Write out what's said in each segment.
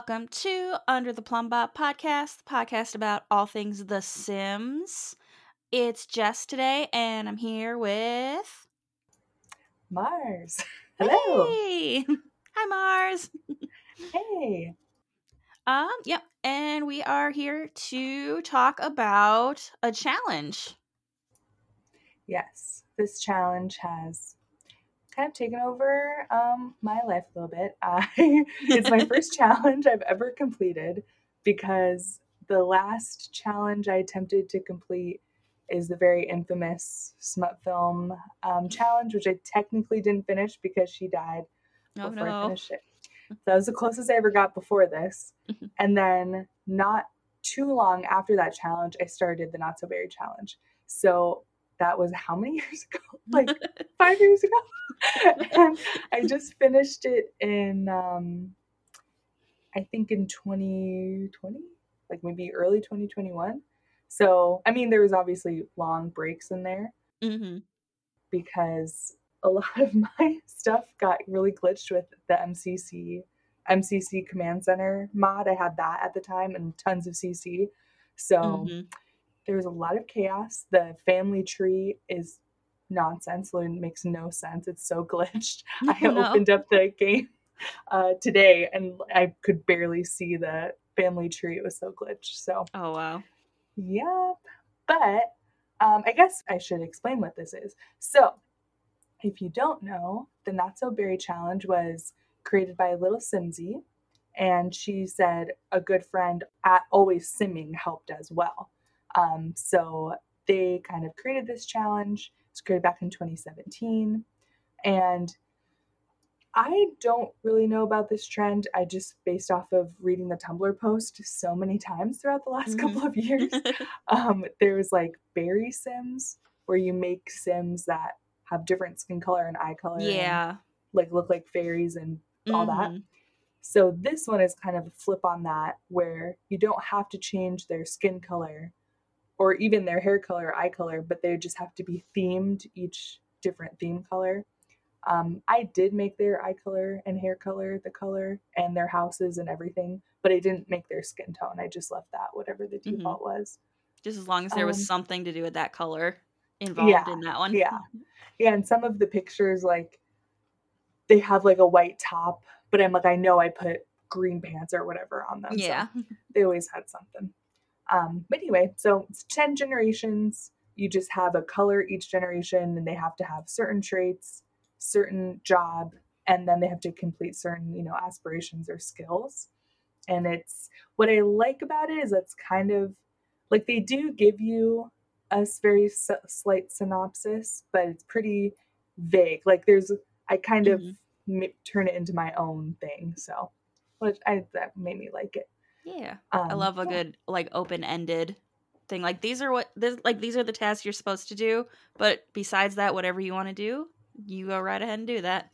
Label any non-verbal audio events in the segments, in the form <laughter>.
Welcome to Under the Plumbob podcast, the podcast about all things The Sims. It's Jess today, and I'm here with Mars. <laughs> Hello. Hey, <laughs> hi Mars. Hey. Um, yep, and we are here to talk about a challenge. Yes, this challenge has kind of taken over um, my life a little bit. <laughs> I, <laughs> it's my first challenge I've ever completed because the last challenge I attempted to complete is the very infamous smut film um, challenge, which I technically didn't finish because she died Oh before I finished it. So that was the closest I ever got before this. <laughs> And then not too long after that challenge, I started the Not So Berry challenge. So that was how many <laughs> years ago? <laughs> Like five years ago. <laughs> and I just finished it in um I think in 2020, like maybe early 2021. So I mean there was obviously long breaks in there hmm because a lot of my stuff got really glitched with the MCC MCC Command Center mod. I had that at the time and tons of CC. So hmm there was a lot of chaos. The family tree is nonsense. It makes no sense. It's so <laughs> glitched. <laughs> I opened up the game uh, today and I could barely see the family tree. It was so glitched. So Oh wow. Yep. But um, I guess I should explain what this is. So, if you don't know, the Not So Berry Challenge was created by Little Simsy, and she said a good friend at Always Simming helped as well. Um, so they kind of created this challenge. It was created back in 2017, and I don't really know about this trend. I just based off of reading the Tumblr post so many times throughout the last Mhm. couple of years. <laughs> <laughs> um, there was like berry sims where you make sims that have different skin color and eye color. and, yeah. like look like fairies and all that. Mhm. So this one is kind of a flip on that where you don't have to change their skin color or even their hair color or eye color, but they just have to be themed each different theme color. Um, I did make their eye color and hair color the color and their houses and everything, but I didn't make their skin tone. I just left that whatever the Mhm. default was. Just as long as there was Um, something to do with that color involved yeah, in that one. Yeah. Yeah, and some of the pictures like they have like a white top, but I'm like I know I put green pants or whatever on them. so Yeah. <laughs> they always had something. Um, but anyway, so it's 10 generations. You just have a color each generation, and they have to have certain traits, certain job, and then they have to complete certain, you know, aspirations or skills. And it's what I like about it is it's kind of like they do give you a very s- slight synopsis, but it's pretty vague. Like there's, I kind of Mhm. m- turn it into my own thing. So, which I that made me like it. Yeah. Um, I love a yeah. good like open-ended thing. Like these are what this like these are the tasks you're supposed to do, but besides that whatever you want to do, you go right ahead and do that.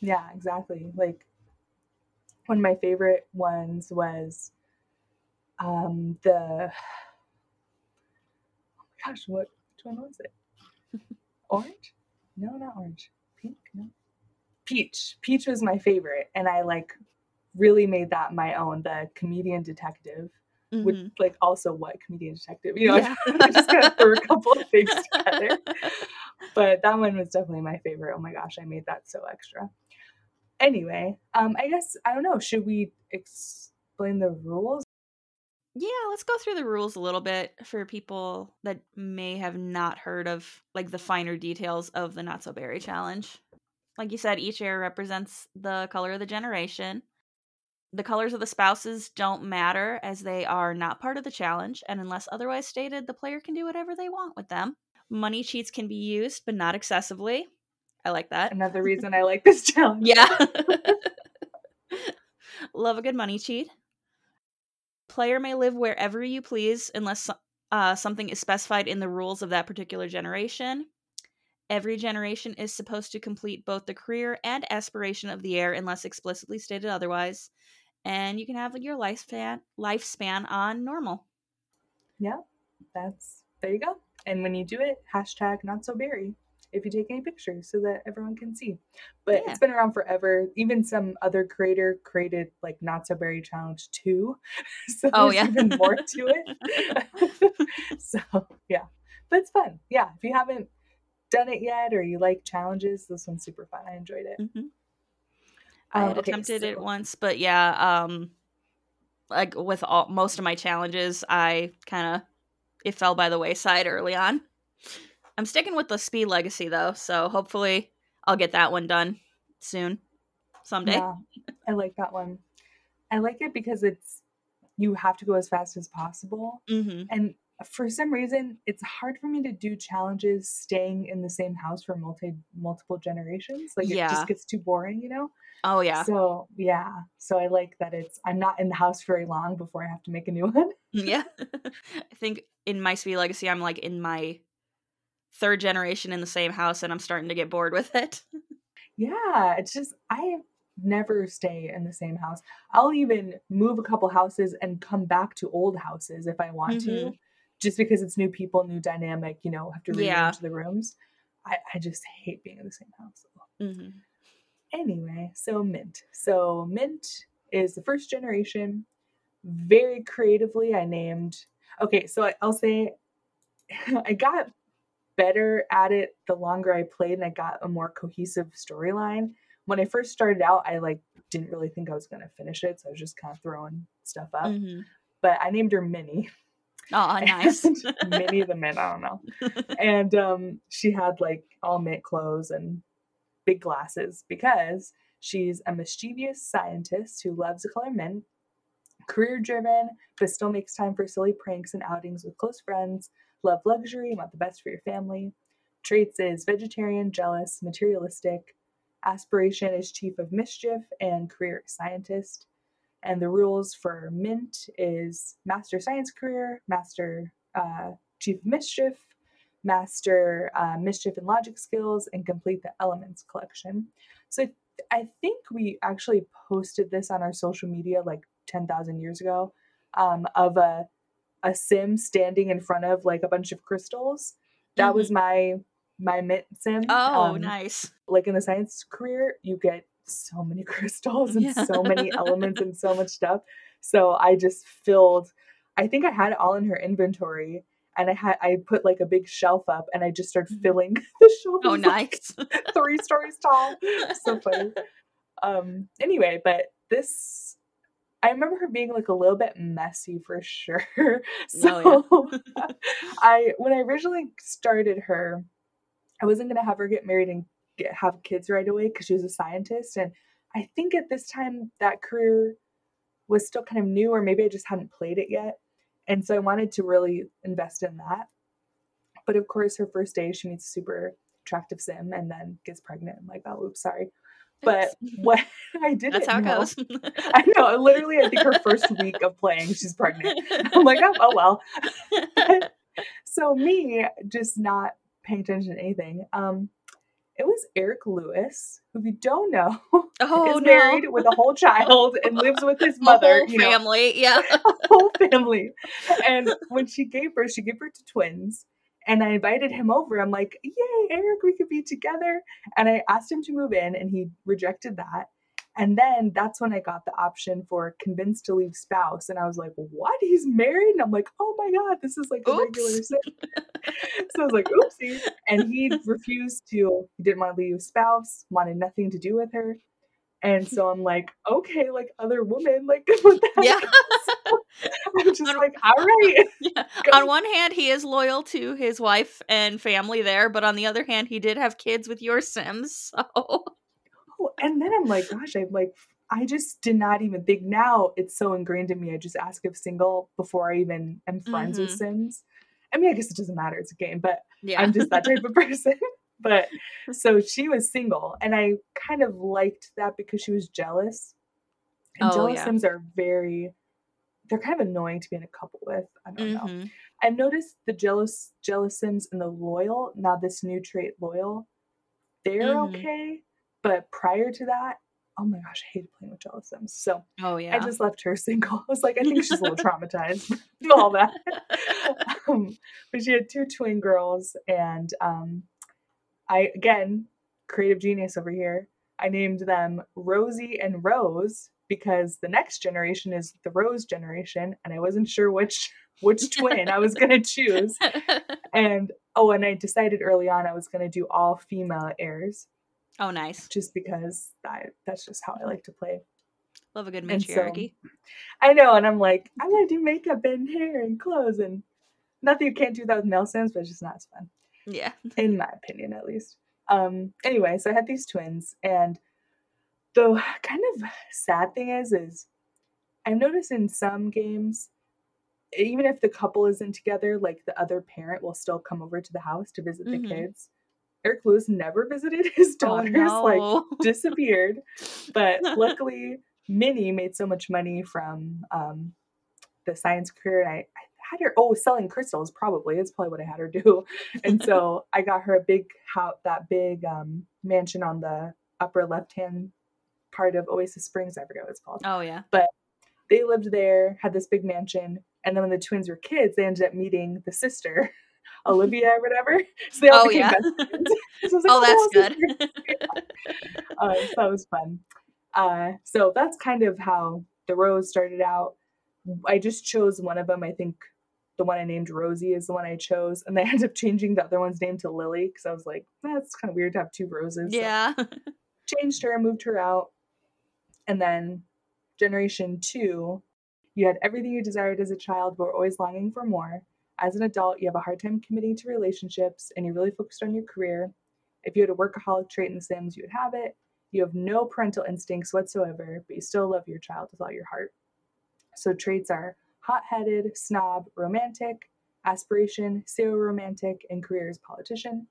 Yeah, exactly. Like one of my favorite ones was um the oh my gosh, what which one was it? <laughs> Orange? No, not orange. Pink? No. Peach. Peach was my favorite, and I like really made that my own. The comedian detective, which Mhm. like also what comedian detective? You know, Yeah. <laughs> I just kind of threw a <laughs> couple of things together. but that one was definitely my favorite. Oh my gosh, I made that so extra. Anyway, um, I guess I don't know. Should we explain the rules? Yeah, let's go through the rules a little bit for people that may have not heard of like the finer details of the Not So Berry challenge. Like you said, each heir represents the color of the generation. The colors of the spouses don't matter as they are not part of the challenge, and unless otherwise stated, the player can do whatever they want with them. Money cheats can be used, but not excessively. I like that. Another reason I like this <laughs> challenge. Yeah. <laughs> Love a good money cheat. Player may live wherever you please unless uh, something is specified in the rules of that particular generation. Every generation is supposed to complete both the career and aspiration of the heir unless explicitly stated otherwise. And you can have your lifespan lifespan on normal. Yeah, that's there you go. And when you do it, hashtag not so berry. if you take any pictures so that everyone can see. But Yeah. it's been around forever. Even some other creator created like Not So Berry Challenge 2. <laughs> So Oh, yeah. even more to it. <laughs> <laughs> so yeah. But it's fun. Yeah. If you haven't done it yet or you like challenges, this one's super fun. I enjoyed it. Mhm. I Um, had okay, attempted it once, but yeah, um like with all most of my challenges, I kind of it fell by the wayside early on. I'm sticking with the speed legacy though, so hopefully I'll get that one done soon. Someday. Yeah, I like that one. I like it because it's you have to go as fast as possible. Mhm. And for some reason, it's hard for me to do challenges staying in the same house for multi multiple generations. Like it just gets too boring, you know? Oh yeah. So yeah. So I like that it's I'm not in the house very long before I have to make a new <laughs> one. yeah. <laughs> I think in my speed legacy I'm like in my third generation in the same house and I'm starting to get bored with it. Yeah, it's just I never stay in the same house. I'll even move a couple houses and come back to old houses if I want to, Mhm. Just because it's new people, new dynamic. You know, have to Yeah. rearrange the rooms. I, I just hate being in the same house. hmm Anyway, so Mint. So Mint is the first generation. Very creatively, I named. Okay, so I, I'll say <laughs> I got better at it the longer I played, and I got a more cohesive storyline. When I first started out, I like didn't really think I was gonna finish it, so I was just kind of throwing stuff up. hmm But I named her Minnie. <laughs> Oh, <laughs> nice. many of the men, I don't know <laughs> and um, she had like all mint clothes and big glasses because she's a mischievous scientist who loves the color mint, career driven, but still makes time for silly pranks and outings with close friends, love luxury, want the best for your family. Traits is vegetarian, jealous, materialistic. Aspiration is chief of mischief and career scientist. And the rules for Mint is master science career, master uh, chief of mischief, master uh, mischief and logic skills, and complete the elements collection. So I think we actually posted this on our social media like 10,000 years ago um, of a, a sim standing in front of like a bunch of crystals. That was my my mint sim. Oh, Um, nice. like in the science career, you get so many <laughs> crystals and Yeah. so many elements and so much <laughs> stuff. So I just filled I think I had it all in her inventory and I had I put like a big shelf up and I just started Mhm. filling <laughs> the shelf. Oh, was, like, nice. three stories tall. So funny. Um anyway, but this I remember her being like a little bit messy for sure. So Oh, I when I originally started her, I wasn't gonna have her get married and get have kids right away because she was a scientist. And I think at this time that career was still kind of new, or maybe I just hadn't played it yet. And so I wanted to really invest in that. But of course, her first day, she meets a super attractive sim and then gets pregnant. I'm like, oh, oops, sorry. But <laughs> what I didn't That's how it know, goes. <laughs> I know, literally, I think her first week of playing, she's pregnant. I'm like, oh, oh well. <laughs> so me just not paying attention to anything. Um, it was Eric Lewis, who if you don't know, <laughs> oh is no. married with a whole child and <laughs> lives with his The mother, whole you know, family. Yeah. <laughs> whole family. And when she gave birth, she gave birth to twins. And I invited him over. I'm like, yay, Eric, we could be together. And I asked him to move in, and he rejected that. And then that's when I got the option for convinced to leave spouse. And I was like, what? He's married? And I'm like, oh my God, this is like a regular Oops. <laughs> so I was like, oopsie. And he refused to, he didn't want to leave his spouse, wanted nothing to do with her. And so I'm like, okay, like other women, like <laughs> what the heck? Yeah. <laughs> I'm just On- like, all right. yeah. On one hand, he is loyal to his wife and family there, but on the other hand, he did have kids with your Sims. So Oh, and then I'm like, gosh, I'm like, I just did not even think now it's so ingrained in me. I just ask if single before I even am friends with Mhm. Sims. I mean, I guess it doesn't matter. It's a game, but yeah. I'm just that type of <laughs> person. but <laughs> so she was single, and I kind of liked that because she was jealous. And Oh, jealous yeah. Sims are very, they're kind of annoying to be in a couple with. I don't know. Mhm. I've noticed the jealous jealous Sims and the loyal. Now this new trait, loyal, they're Mhm. okay. But prior to that, oh my gosh, I hated playing with jealous Sims. So Oh yeah. I just left her <laughs> single. I was like, I think she's a little <laughs> traumatized <laughs> from all that. um, but she had two twin girls, and um, I again, creative genius over here. I named them Rosie and Rose because the next generation is the Rose generation, and I wasn't sure which which twin I was gonna choose. And oh, and I decided early on I was gonna do all female heirs, oh, nice. just because I, that's just how I like to play. Love a good And so- I know, and I'm like, I want to do makeup and hair and clothes, and not that you can't do that with male Sims, but it's just not as fun. yeah. in my opinion at least um anyway so i had these twins and the kind of sad thing is is i've noticed in some games even if the couple isn't together like the other parent will still come over to the house to visit Mhm. the kids eric lewis never visited his Oh, daughters like <laughs> disappeared. But <laughs> luckily minnie made so much money from um the science career and I, I had her oh selling crystals probably. It's probably what i had her do. <laughs> And so i got her a big house that big um mansion on the upper left hand part of oasis springs i forget what it's called. Oh yeah. But they lived there had this big mansion and then when the twins were kids they ended up meeting the sister olivia or whatever <laughs> so they all Oh became yeah. best <laughs> friends. <laughs> So like, oh, that's wow, good. sister." uh, so that was fun. Uh, so that's kind of how the rose started out. I just chose one of them. I think the one I named Rosie is the one I chose, and I ended up changing the other one's name to Lily because I was like, that's kind of weird to have two roses. So yeah. changed her, moved her out, and then generation two, you had everything you desired as a child, but were always longing for more. As an adult, you have a hard time committing to relationships, and you're really focused on your career. If you had a workaholic trait in The Sims, you would have it. You have no parental instincts whatsoever, but you still love your child with all your heart. So traits are hot-headed, snob, romantic, aspiration, serial romantic, and career as politician.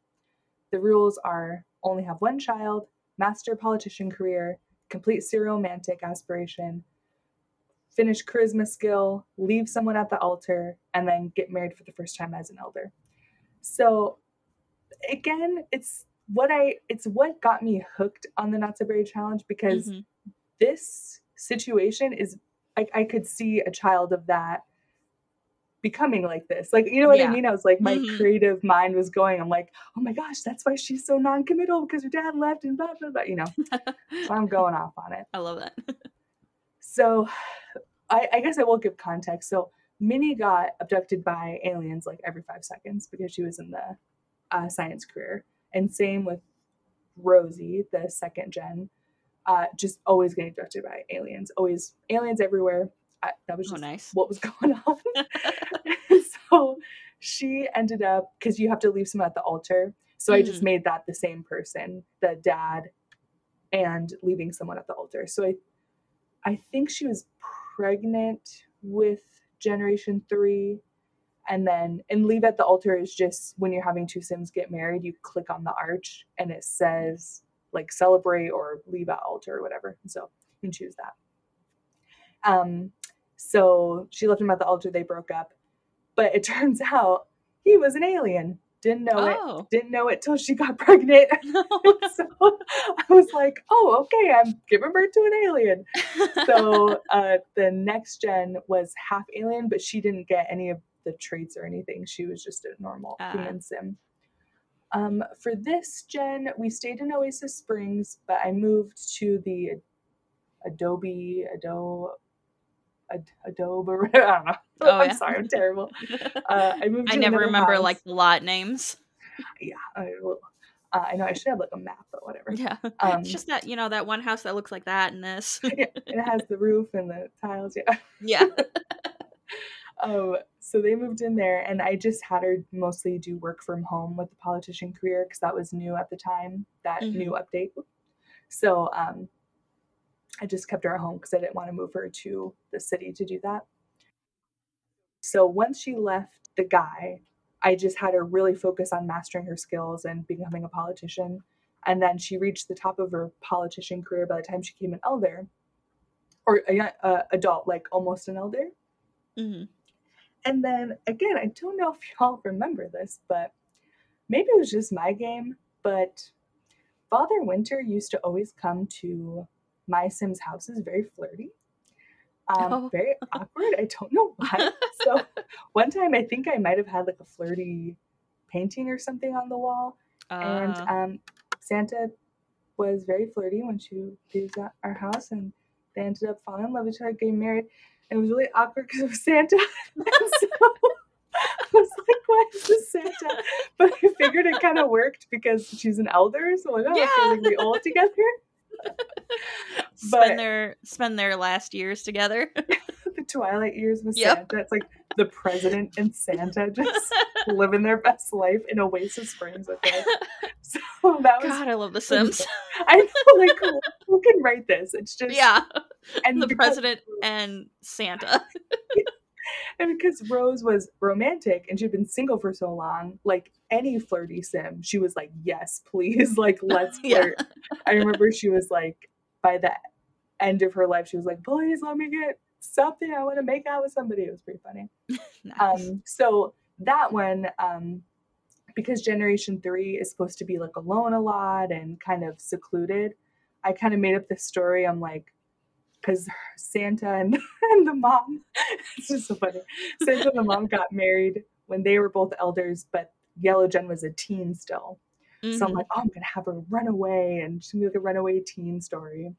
The rules are only have one child, master politician career, complete serial romantic aspiration, finish charisma skill, leave someone at the altar, and then get married for the first time as an elder. So again, it's what I it's what got me hooked on the Not So Berry challenge because Mhm. this situation is I, I could see a child of that becoming like this. Like, you know what Yeah. I mean? I was like, my Mhm. creative mind was going. I'm like, oh my gosh, that's why she's so non-committal because her dad left and blah blah blah. You know, <laughs> so I'm going off on it. I love that. <laughs> So I, I guess I will give context. So Minnie got abducted by aliens like every five seconds because she was in the uh, science career. And same with Rosie, the second gen, uh, just always getting abducted by aliens. Always aliens everywhere. I, that was Oh, just nice. what was <laughs> going on. <laughs> so she ended up because you have to leave someone at the altar. So I just Mm. made that the same person, the dad, and leaving someone at the altar. So I, I think she was pregnant with Generation Three, and then and leave at the altar is just when you're having two Sims get married, you click on the arch and it says like celebrate or leave at altar or whatever. And so you can choose that. Um, so she left him at the altar. They broke up, but it <laughs> turns out he was an alien. Didn't know it. Oh. Didn't know it till she got <laughs> pregnant. <laughs> <laughs> so I was like, oh, okay, I'm giving birth to an alien. So uh, the next gen was half alien, but she didn't get any of the traits or anything. She was just a normal Ah. human sim. Um, for this gen, we stayed in Oasis Springs, but I moved to the Adobe, Adobe, Ad- Adobe. <laughs> I don't know. Oh, I'm yeah. sorry, I'm terrible. <laughs> Uh, I moved. I never remember house. like lot names. Yeah, I, will- uh, I know I should have like a map, but whatever. Yeah. Um, it's just that, you know, that one house that looks like that and this. <laughs> yeah, it has the roof and the tiles. Yeah. yeah. Um, so they moved in there, and I just had her mostly do work from home with the politician career because that was new at the time, that Mhm. new update. So um, I just kept her at home because I didn't want to move her to the city to do that. So once she left the guy, I just had her really focus on mastering her skills and becoming a politician. And then she reached the top of her politician career by the time she became an elder or a uh, adult, like almost an elder. hmm And then again, I don't know if <laughs> y'all remember this, but maybe it was just my game, but Father Winter used to always come to my Sims house is very flirty. Um, Oh. Very <laughs> awkward. I don't know why. so <laughs> one time I think I might have had like a flirty painting or something on the wall. and Uh, um, Santa was very flirty when she was at our house, and they ended up falling in love with each other, getting married. And it was really awkward because it was Santa. <laughs> and so I was like, why is this Santa? But I figured it kind of worked because she's an elder. So like, oh, Yeah. okay, like we old together. <laughs> spend but- their spend their last years together. <laughs> <laughs> the Twilight years with Yep. Santa. It's like the president and Santa just living their best life in Oasis Springs. Okay. So that was God, I love The Sims. I know, like who, who can write this? It's just yeah, and the because- president and Santa. <laughs> and because Rose was romantic and she'd been single for so long, like any flirty sim, she was like, "Yes, please, <laughs> like <laughs> let's Yeah. flirt." I remember she was like, by the end of her life, she was like, "Please let me get something. I want to make out with somebody." It was pretty funny. Nice. Um, so that one, um, because Generation Three is supposed to be like alone a lot and kind of secluded, I kind of made up this story. I'm like, because Santa and, <laughs> and the mom, <laughs> it's just so funny. Santa and the mom got married when they were both elders, but Yellow Jen was a teen still. So I'm Mhm. like, oh, I'm gonna have her run away, and she's gonna be like a runaway teen story.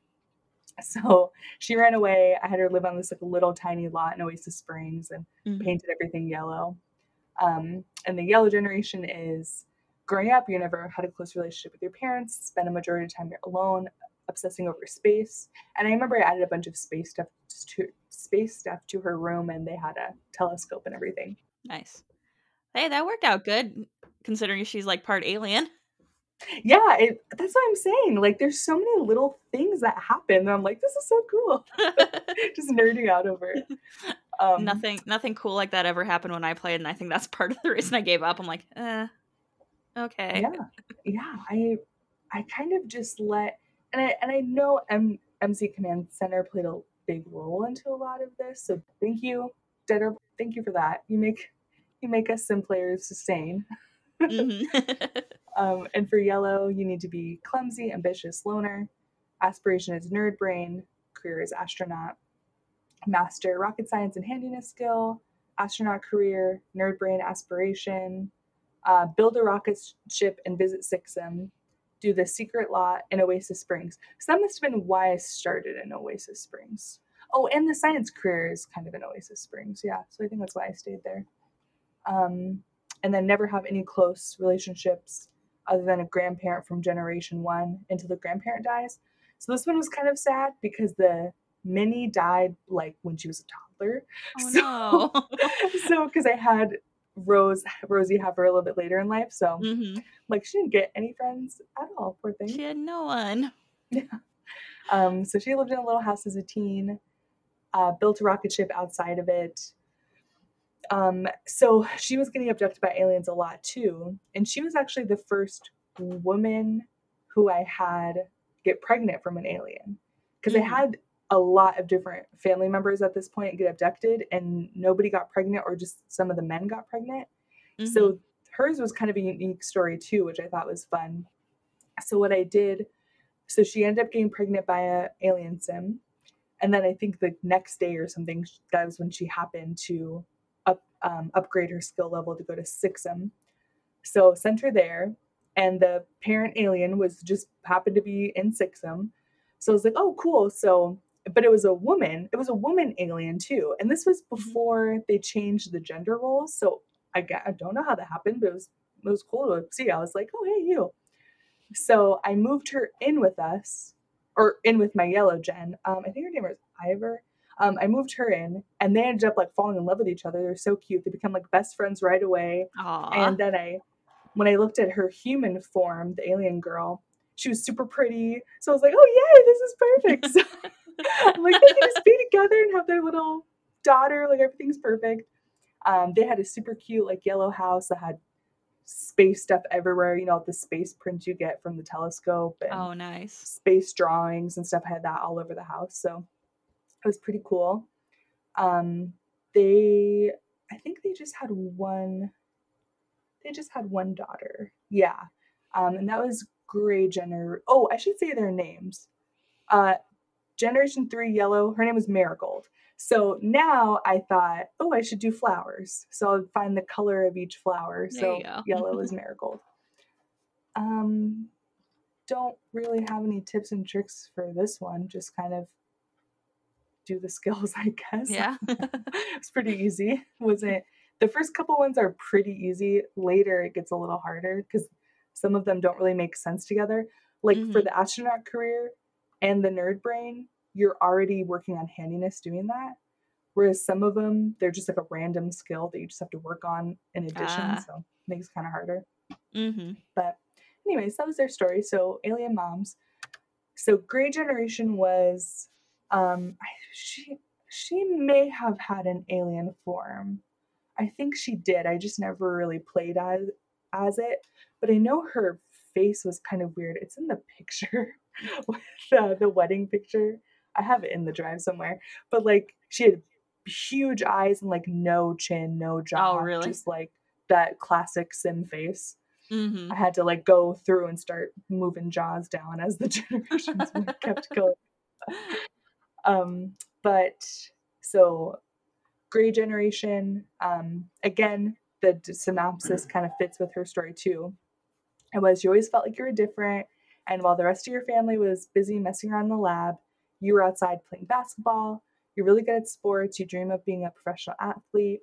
So she ran away. I had her live on this like little tiny lot in Oasis Springs, and Mhm. painted everything yellow. Um, and the yellow generation is growing up, you never had a close relationship with your parents, spend a majority of time alone, obsessing over space. And I remember I added a bunch of space stuff to space stuff to her room, and they had a telescope and everything. Nice. Hey, that worked out good, considering she's like part alien. Yeah, it, that's what I'm saying. Like, there's so many little things that happen. And I'm like, this is so cool. <laughs> <laughs> Just nerding out over it. Um, nothing, nothing cool like that ever happened when I played, and I think that's <laughs> part of the reason I gave up. I'm like, eh, okay. yeah yeah i i kind of just let and i and i know M- mc command center played a big role into a lot of this so thank you Deader, thank you for that. You make you make us sim players sustain. Mhm. <laughs> um, and for yellow you need to be clumsy ambitious loner. Aspiration is nerd brain. Career is astronaut. Master rocket science and handiness skill. Astronaut career nerd brain aspiration. Uh, build a rocket ship and visit Sixam, do the secret lot in Oasis Springs. So that must have been why I started in Oasis Springs. Oh, and the science career is kind of in Oasis Springs. Yeah, so I think that's why I stayed there. Um, and then never have any close relationships other than a grandparent from generation one until the grandparent dies. So this one was kind of sad because the Minnie died like when she was a toddler. Oh <laughs> no. so because I had Rose Rosie have her a little bit later in life, so hmm like she didn't get any friends at all, poor thing. She had no one. <laughs> Yeah. Um, so she lived in a little house as a teen, uh, built a rocket ship outside of it. Um, so she was getting abducted by aliens a lot too, and she was actually the first woman who I had get pregnant from an alien because I Mhm. had a lot of different family members at this point get abducted, and nobody got pregnant, or just some of the men got pregnant. Mhm. So hers was kind of a unique story too, which I thought was fun. So what I did, so she ended up getting pregnant by a alien sim, and then I think the next day or something, that was when she happened to up um, upgrade her skill level to go to Sixam. So sent her there, and the parent alien was just happened to be in Sixam. So I was like, oh cool. So but it was a woman. It was a woman alien too, and this was before they changed the gender roles. So I, I don't know how that happened, but it was it was cool to see. I was like, oh hey you. So I moved her in with us, or in with my yellow gen. Um, I think her name was Ivor. Um, I moved her in, and they ended up like falling in love with each other. They're so cute. They become like best friends right away. Aw. And then I, when I looked at her human form, the alien girl, she was super pretty. So I was like, oh yay, this is perfect. <laughs> I'm like, they can just be together and have their little daughter. Like everything's perfect. Um, they had a super cute like yellow house that had space stuff everywhere. You know, the space prints you get from the telescope and oh, nice. space drawings and stuff. I had that all over the house. So it was pretty cool. Um, they, I think they just had one, they just had one daughter. Yeah. Um, and that was Gray Jenner. Oh, I should say their names. Uh, Generation 3 Yellow, her name was Marigold. So now I thought, oh, I should do flowers. So I'll find the color of each flower. There so <laughs> yellow is Marigold. Um, don't really have any tips and tricks for this one. Just kind of do the <laughs> skills, I guess. Yeah. <laughs> it's pretty easy. Wasn't The first couple ones are pretty easy. Later, it gets a little harder because some of them don't really make sense together. Like for Mhm. the astronaut career and the nerd brain, you're already working on handiness doing that. Whereas some of them, they're just like a random skill that you just have to work on in addition. Ah. So it makes it kind of harder. mm-hmm. But anyways, that was their story. So alien moms. So Gray Generation was um she she may have had an alien form. I think she did. I just never really played as as it. But I know her face was kind of weird. It's in the <laughs> picture <laughs> with the, the wedding picture. I have it in the drive somewhere. But like she had huge eyes and like no chin, no jaw. Oh, really? Just like that classic sim face. Mm-hmm. I had to like go through and start moving jaws down as the <laughs> generations kept going. Um, but so Gray Generation, um, again, the synopsis kind of fits with her story too. It was you always felt like you were different, and while the rest of your family was busy messing around in the lab, you were outside playing basketball. You're really good at sports. You dream of being a professional athlete,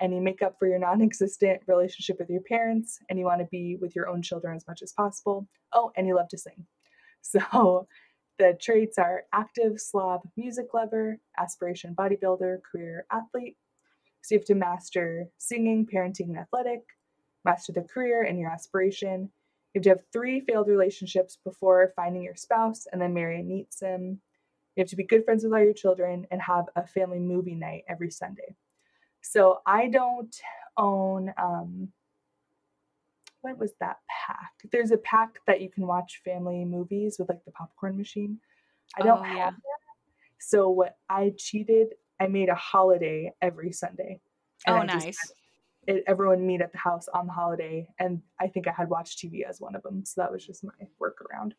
and you make up for your non existent relationship with your parents, and you want to be with your own children as much as possible. Oh, and you love to sing. <laughs> So the traits are active, slob, music lover, aspiration bodybuilder, career athlete. So you have to master singing, parenting, and athletic, master the career and your aspiration. You have to have three failed relationships before finding your spouse and then marry a neat sim. You have to be good friends with all your children and have a family movie night every Sunday. So I don't own um what was that pack? There's a pack that you can watch family movies with like the popcorn machine. I don't Oh, have yeah. that. So what I cheated, I made a holiday every Sunday. Oh, I nice. It, everyone meet at the house on the holiday, and I think I had watched TV as one of them. So that was just my workaround.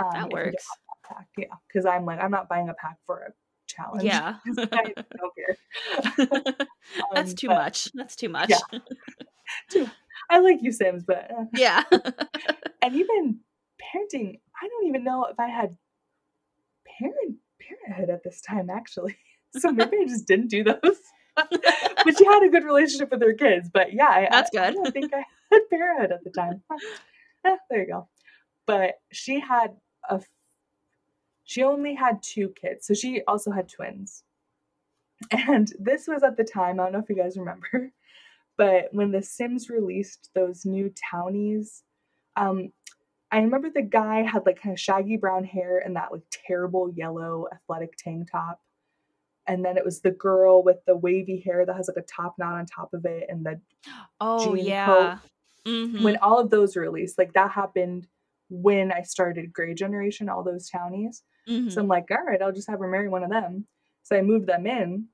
Um, That if you don't works. Pack, yeah, because I'm like I'm not buying a pack for a challenge. Yeah. <laughs> I don't care. <laughs> That's Um, too but- much. That's too much. Yeah. <laughs> I like you, Sims, but uh, Yeah. and even parenting, I don't even know if I had parent parenthood at this time actually. So maybe I just didn't do those. <laughs> but she had a good relationship with her kids. But yeah, I, That's I, I think I <laughs> had parenthood at the time. <laughs> Eh, there you go. But she had a. She only had two kids, so she also had twins. And this was at the time. I don't know if you guys remember, but when The Sims released those new townies, um, I remember the guy had like kind of shaggy brown hair and that like terrible yellow athletic tank top. And then it was the girl with the wavy hair that has like a top knot on top of it and the Oh yeah. Mhm. when all of those released, like that happened when I started Gray Generation, all those townies. Mhm. So I'm like, all right, I'll just have her marry one of them. So I moved them in.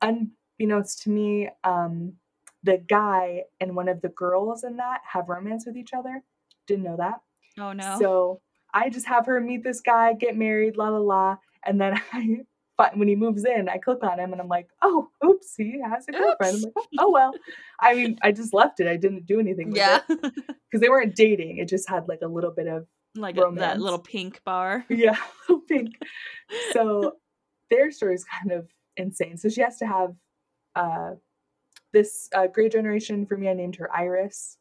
Unbeknownst to me, um, the guy and one of the girls in that have romance with each other. Didn't know that. oh no. So I just have her meet this guy, get married, la la la, and then <laughs> I when he moves in, I click on him and I'm like, oh, oops, he has a girlfriend. I'm like, oh, oh, well. I mean, I just left it. I didn't do anything with yeah. it because they weren't dating. It just had like a little bit of like a, that little pink bar. <laughs> yeah, pink. So their story is kind of insane. So she has to have uh, this uh, Gray Generation. For me, I named her Iris.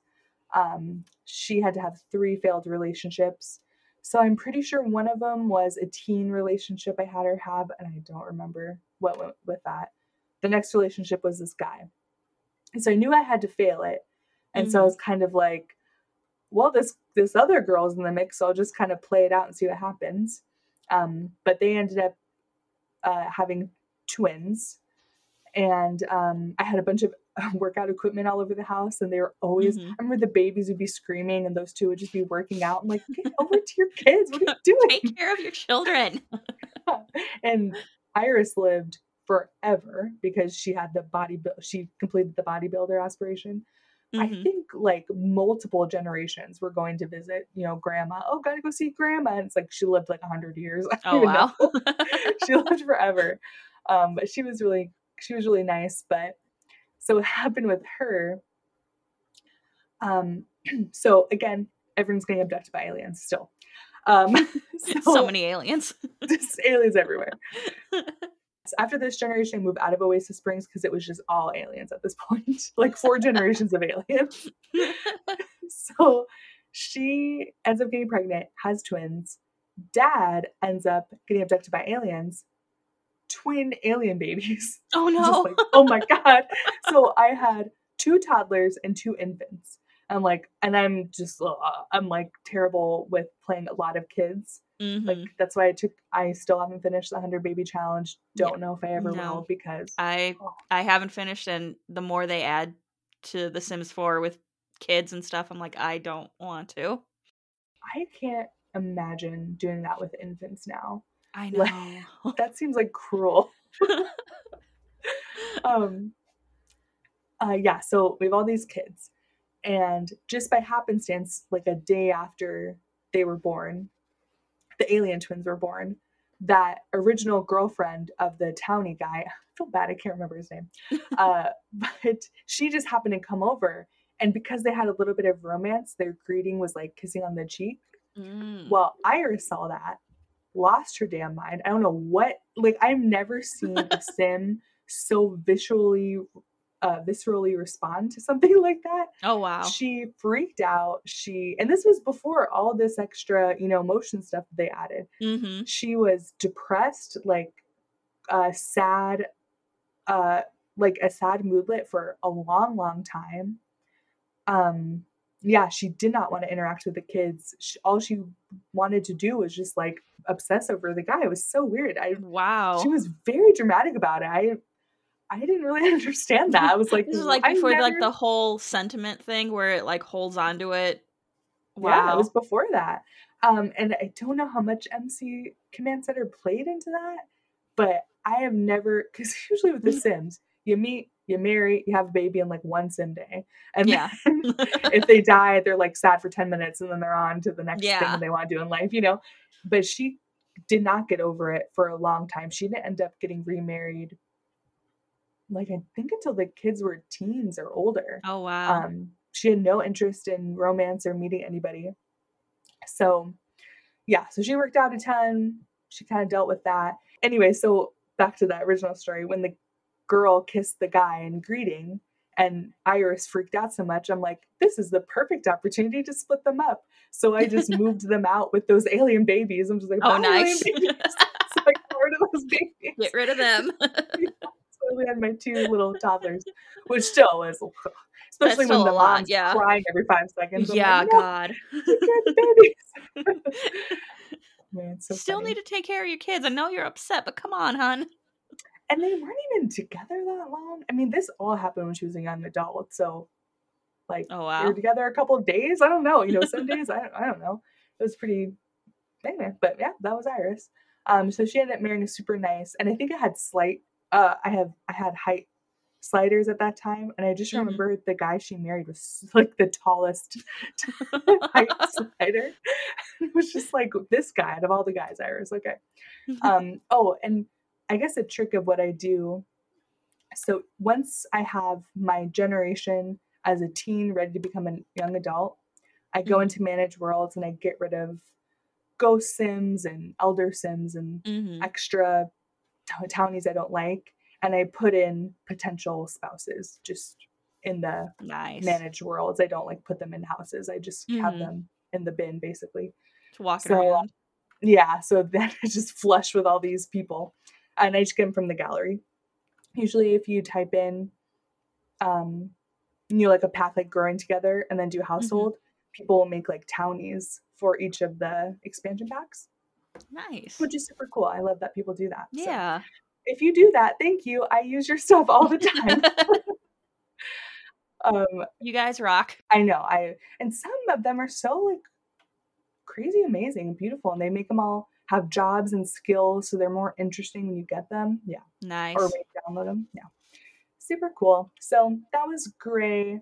Um, she had to have three failed relationships. So I'm pretty sure one of them was a teen relationship I had her have, and I don't remember what went with that. The next relationship was this guy. And so I knew I had to fail it. And so I Mhm. was kind of like, well, this this other girl's in the mix, so I'll just kind of play it out and see what happens. Um, but they ended up uh, having twins, and um, I had a bunch of <laughs> workout equipment all over the house, and they were always. Mhm. I remember the babies would be screaming, and those two would just be working out. I'm like, get <laughs> over to your kids. What are you <laughs> doing? Take care of your children. and Iris lived forever because she had the body. She completed the bodybuilder aspiration. I Mhm. think like multiple generations were going to visit, you know, grandma. Oh, gotta go see grandma. And it's like she lived like hundred years. Oh wow. she lived forever. Um, but she was really she was really nice. But so what <laughs> happened with her, Um, <clears throat> so again, everyone's getting abducted by aliens still. Um, <laughs> <laughs> so, many aliens. just aliens everywhere. So after this generation, I moved out of Oasis Springs because it was just all aliens at this point, like four generations of aliens. so she ends up getting pregnant, has twins. Dad ends up getting abducted by aliens, twin alien babies. <laughs> Oh no. Like, oh my <laughs> God. So I had two toddlers and two infants. I'm like, and I'm just, uh, I'm like terrible with playing a lot of kids. Mhm. Like that's why I took. I still haven't finished the hundred baby challenge. Don't know if I ever No. will because I Oh. I haven't finished, and the more they add to The Sims 4 with kids and stuff, I'm like, I don't want to. I can't imagine doing that with infants now. I <laughs> Like- know. <laughs> That seems like cruel. <laughs> um uh yeah so we have all these kids and just by happenstance like a day after they were born the alien twins were born that original girlfriend of the townie guy i feel bad i can't remember his name uh but she just happened to come over and because they had a little bit of romance their greeting was like kissing on the cheek Mm. well, Iris saw that, lost her damn mind. I don't know what, like, I've never seen a <laughs> sim so visually, uh, viscerally respond to something <laughs> like that. oh wow. She freaked out. She, and this was before all this extra, you know, motion stuff they added. hmm She was depressed, like, uh, sad, uh, like a sad moodlet for a long, long time. Um, yeah, she did not want to interact with the kids. She, all she wanted to do was just like obsess over the guy. It was so weird. I Wow. she was very dramatic about it. I I didn't really <laughs> understand that. I was like, this is like before like the whole sentiment thing where it like holds onto it. Wow. Yeah, it was before that. Um, and I don't know how much MC Command Center played into that, but I have never because <laughs> usually with The <laughs> Sims, you meet, you marry, you have a baby in like one sim day, and Yeah. then <laughs> <laughs> if they die, they're like sad for ten minutes, and then they're on to the next Yeah. thing they want to do in life, you know. But she did not get over it for a long time. She didn't end up getting remarried, like I think until the kids were teens or older. oh wow. Um, she had no interest in romance or meeting anybody. So, yeah, so she worked out a ton. She kind of dealt with that. Anyway, so back to that original story. When the girl kissed the guy in greeting and Iris freaked out so much, I'm like, this is the perfect opportunity to split them up. So I just <laughs> moved them out with those alien babies. I'm just like, oh nice. so I got rid of those babies. Get rid of them. <laughs> So we had my two little toddlers, which still was, especially when still the a lot, yeah. crying every five seconds. I'm yeah, like, "No, God. take care of the babies. <laughs> Man, so Still funny. need to take care of your kids. I know you're upset, but come on, hun. And they weren't even together that long. I mean, this all happened when she was a young adult, so like Oh wow. they were together a couple of days. I don't know, you know, some days <laughs> I don't, I don't know. It was pretty anyway, but yeah, that was Iris. Um, so she ended up marrying a super nice, and I think I had slight. Uh, I have I had height sliders at that time, and I just Mhm. remember the guy she married was <laughs> like the tallest <laughs> height slider. it was just like this guy out of all the guys, Iris. Okay. Um, oh, and I guess a trick of what I do. So once I have my generation as a teen ready to become a young adult, I go Mhm. into manage worlds and I get rid of ghost sims and elder sims and hmm extra townies I don't like, and I put in potential spouses just in the Nice. managed worlds. I don't like put them in houses. I just have Mhm. them in the bin basically. To walk So, around. Yeah, so then <laughs> it's just flush with all these people. And I just get them from the gallery. Usually if you type in um you know like a path like growing together and then do household, people will make like townies for each of the expansion packs, Nice. which is super cool. I love that people do that. So Yeah. if you do that, thank you. I use your stuff all the time. <laughs> <laughs> um You guys rock. I know. I and some of them are so like crazy amazing and beautiful and they make them all have jobs and skills so they're more interesting when you get them. Yeah. Nice. Or download them. Yeah. Super cool. So that was Gray.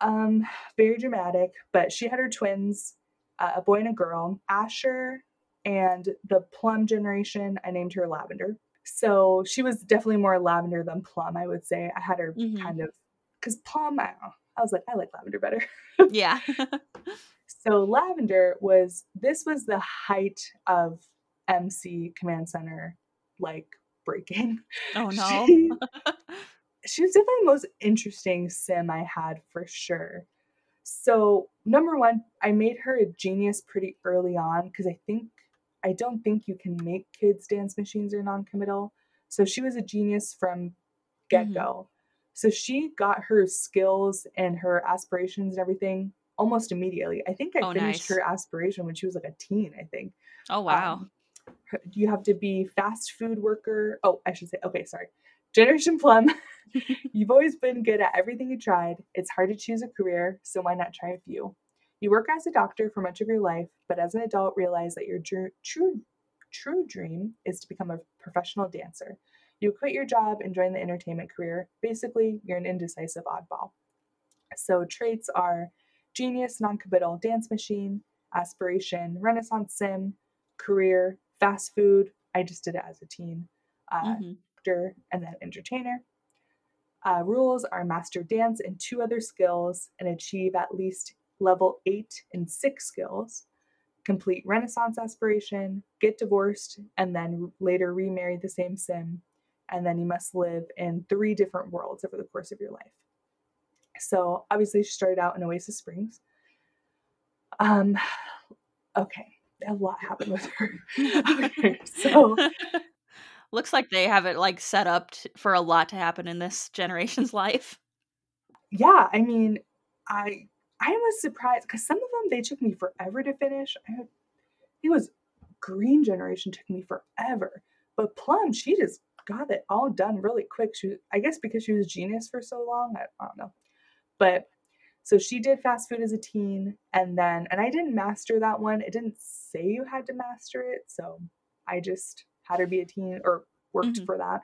Um, very dramatic, but she had her twins, uh, a boy and a girl, Asher and the plum generation. I named her Lavender. So she was definitely more lavender than plum, I would say. I had her Mhm. kind of because plum, I. I was like, I like Lavender better. yeah. <laughs> <laughs> so Lavender was this was the height of MC Command Center like breaking. Oh no. She, <laughs> she was definitely the most interesting sim I had for sure. So, number one, I made her a genius pretty early on because I think I don't think you can make kids dance machines or non-committal. So she was a genius from get-go. Mm-hmm. So she got her skills and her aspirations and everything almost immediately. I think I oh, finished nice. her aspiration when she was like a teen, I think. Oh wow. Um, you have to be fast food worker. Oh, I should say okay, sorry. Generation Plum, <laughs> you've always been good at everything you tried. It's hard to choose a career, so why not try a few? You work as a doctor for much of your life, but as an adult realize that your true true dream is to become a professional dancer. You quit your job and join the entertainment career. Basically, you're an indecisive oddball. So traits are genius, non-committal, dance machine, aspiration, renaissance sim, career, fast food. I just did it as a teen. Uh, mm-hmm actor, and then entertainer. Uh, rules are master dance and two other skills and achieve at least level eight in six skills, complete Renaissance aspiration, get divorced, and then later remarry the same sim. And then you must live in three different worlds over the course of your life. So obviously, she started out in Oasis Springs. Um, okay, a lot happened with her. <laughs> okay, so <laughs> Looks like they have it like set up t- for a lot to happen in this generation's <laughs> life. Yeah, I mean, I I was surprised because some of them they took me forever to finish. I had, it was Green Generation took me forever, but Plum she just got it all done really quick. She, I guess, because she was genius for so long. I, I don't know, but so she did fast food as a teen, and then and I didn't master that one. It didn't say you had to master it, so I just had to be a teen or worked mm-hmm. for that.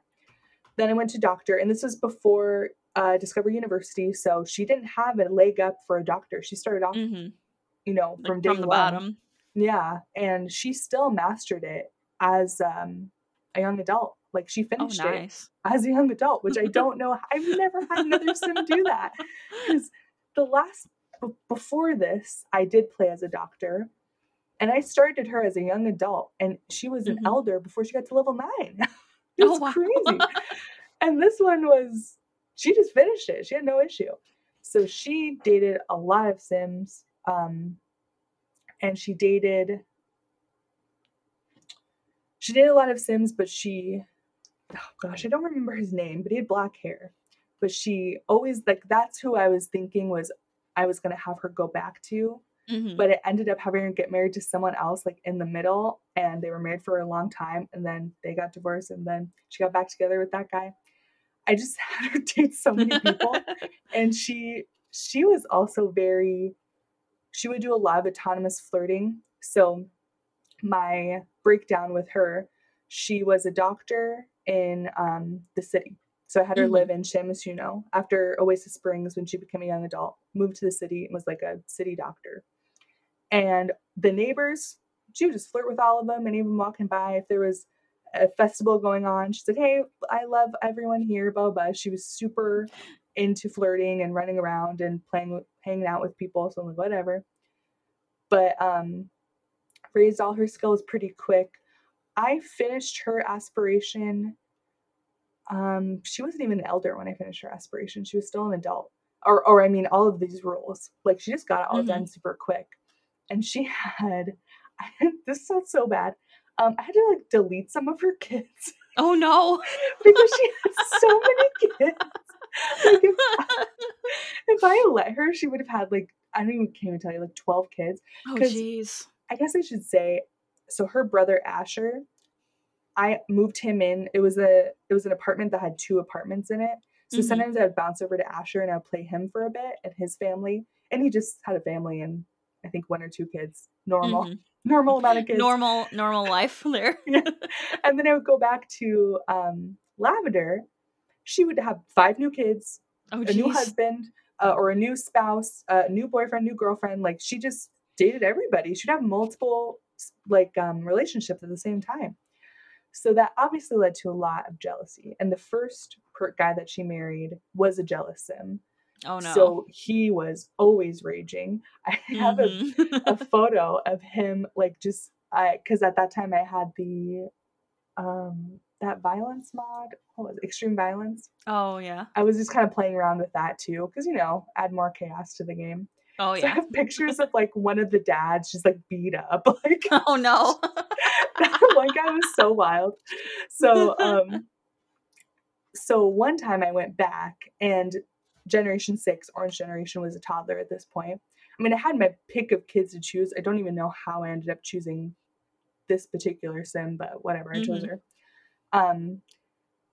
Then I went to doctor, and this was before uh, Discover University, so she didn't have a leg up for a doctor. She started off, mm-hmm. you know, from like day from the one. bottom. Yeah, and she still mastered it as um, a young adult. Like she oh, finished oh, nice. it as a young adult, which I <laughs> don't know. I've never had another sim do that <laughs> because the last b- before this, I did play as a doctor, and I started her as a young adult, and she was an mm-hmm. elder before she got to level nine. <laughs> it was oh, wow. crazy. and this one was, she just finished it. She had no issue. So she dated a lot of Sims, um, and she dated. She dated a lot of Sims, but she, oh gosh, I don't remember his name, but he had black hair. But she always like that's who I was thinking was I was gonna have her go back to Mm-hmm. But it ended up having her get married to someone else, like in the middle, and they were married for a long time, and then they got divorced, and then she got back together with that guy. I just <laughs> had her date so many people, <laughs> and she she was also very. She would do a lot of autonomous flirting. So, my breakdown with her, she was a doctor in um, the city. So I had her mm-hmm. live in San Myshuno after Oasis Springs when she became a young adult, moved to the city and was like a city doctor. And the neighbors, she would just flirt with all of them, any of them walking by. If there was a festival going on, she said, Hey, I love everyone here, blah, blah. She was super into flirting and running around and playing, hanging out with people. So I'm like, whatever. But um, raised all her skills pretty quick. I finished her aspiration. Um, she wasn't even an elder when I finished her aspiration. She was still an adult. Or, or I mean, all of these rules. Like she just got it all mm-hmm. done super quick and she <laughs> had this sounds so bad. Um, I had to like delete some of her kids. Oh no! <laughs> because she had so many kids. Like if, I, if I let her, she would have had like I don't even can't even tell you like twelve kids. Oh jeez. I guess I should say. So her brother Asher, I moved him in. It was a it was an apartment that had two apartments in it. So mm-hmm. sometimes I'd bounce over to Asher and I'd play him for a bit and his family. And he just had a family and I think one or two kids, normal, mm-hmm. <laughs> normal amount of kids, normal, normal life <laughs> there. <laughs> yeah. And then I would go back to um, Lavender. She would have five new kids, oh, a new husband, uh, or a new spouse, a new boyfriend, new girlfriend. Like she just dated everybody. She'd have multiple like um, relationships at the same time. So that obviously led to a lot of jealousy. And the first guy that she married was a jealous sim. Oh no. So he was always raging. <laughs> I have Mhm. a, a <laughs> photo of him like just I because at that time I had the um that violence mod, what was it, extreme violence. oh yeah. I was just kind of playing around with that too, because you know, add more chaos to the game. Oh So I yeah. have pictures of like one of the dads just like beat up. <laughs> Like Oh no. <laughs> one guy was so wild. So um <laughs> so one time I went back and Generation 6, Orange Generation was a toddler at this point. I mean, I had my pick of kids to choose. I don't even know how I ended up choosing this particular sim, but whatever, I chose Mhm. her. Um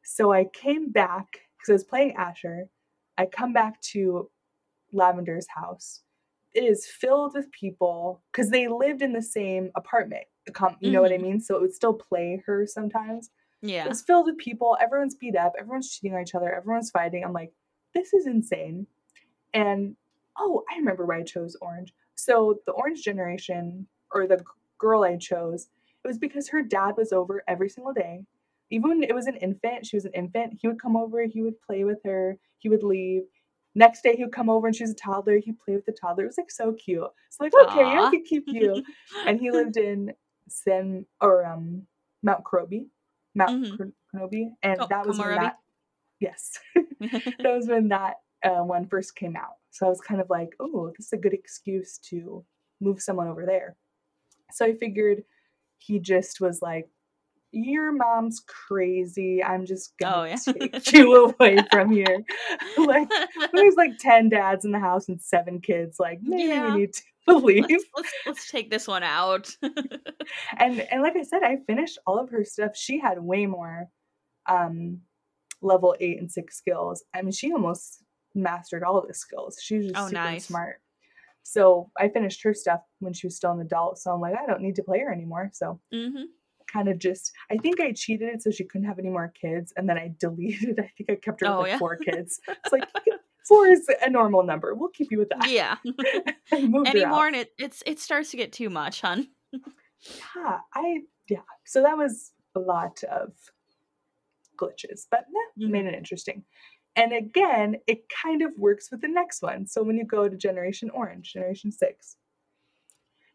so I came back because I was playing Asher. I come back to Lavender's house. It is filled with people because they lived in the same apartment. You know what I Mhm. mean? So it would still play her sometimes. Yeah. It's filled with people. Everyone's beat up. Everyone's cheating on each other. Everyone's fighting. I'm like, this is insane. And oh, I remember why I chose orange. So the orange generation, or the girl I chose, it was because her dad was over every single day. Even when it was an infant, she was an infant, he would come over, he would play with her, he would leave. Next day he would come over and she was a toddler, he'd play with the toddler. It was like so cute. So like, okay, I could keep <laughs> you. and he lived in San or um Mount Komorebi. Mount Mhm. Komorebi. And Oh, that was when that <laughs> yes. <laughs> that was when that uh, one first came out. So I was kind of like, oh, this is a good excuse to move someone over there. So I figured he just was like, your mom's crazy. I'm just Oh, gonna yeah. take you away <laughs> from here. <laughs> like there's like 10 dads in the house and seven kids. Like, maybe Yeah. we need to <laughs> leave. let's, let's let's take this one out. and and like I said, I finished all of her stuff. She had way more um level eight and six skills. I mean, she almost mastered all of the skills. She was just Oh, super nice. smart. So I finished her stuff when she was still an adult. So I'm like, I don't need to play her anymore. So hmm kind of just I think I cheated it so she couldn't have any more kids, and then I deleted. I think I kept her with Oh, like yeah. four <laughs> kids. It's like four is a normal number. We'll keep you with that. Yeah. <laughs> I moved her Any more and it it's it starts to get too much, hun. <laughs> yeah, I yeah. So that was a lot of glitches, but nah, mm-hmm. made it interesting. And again, it kind of works with the next one. So when you go to Generation Orange, Generation Six,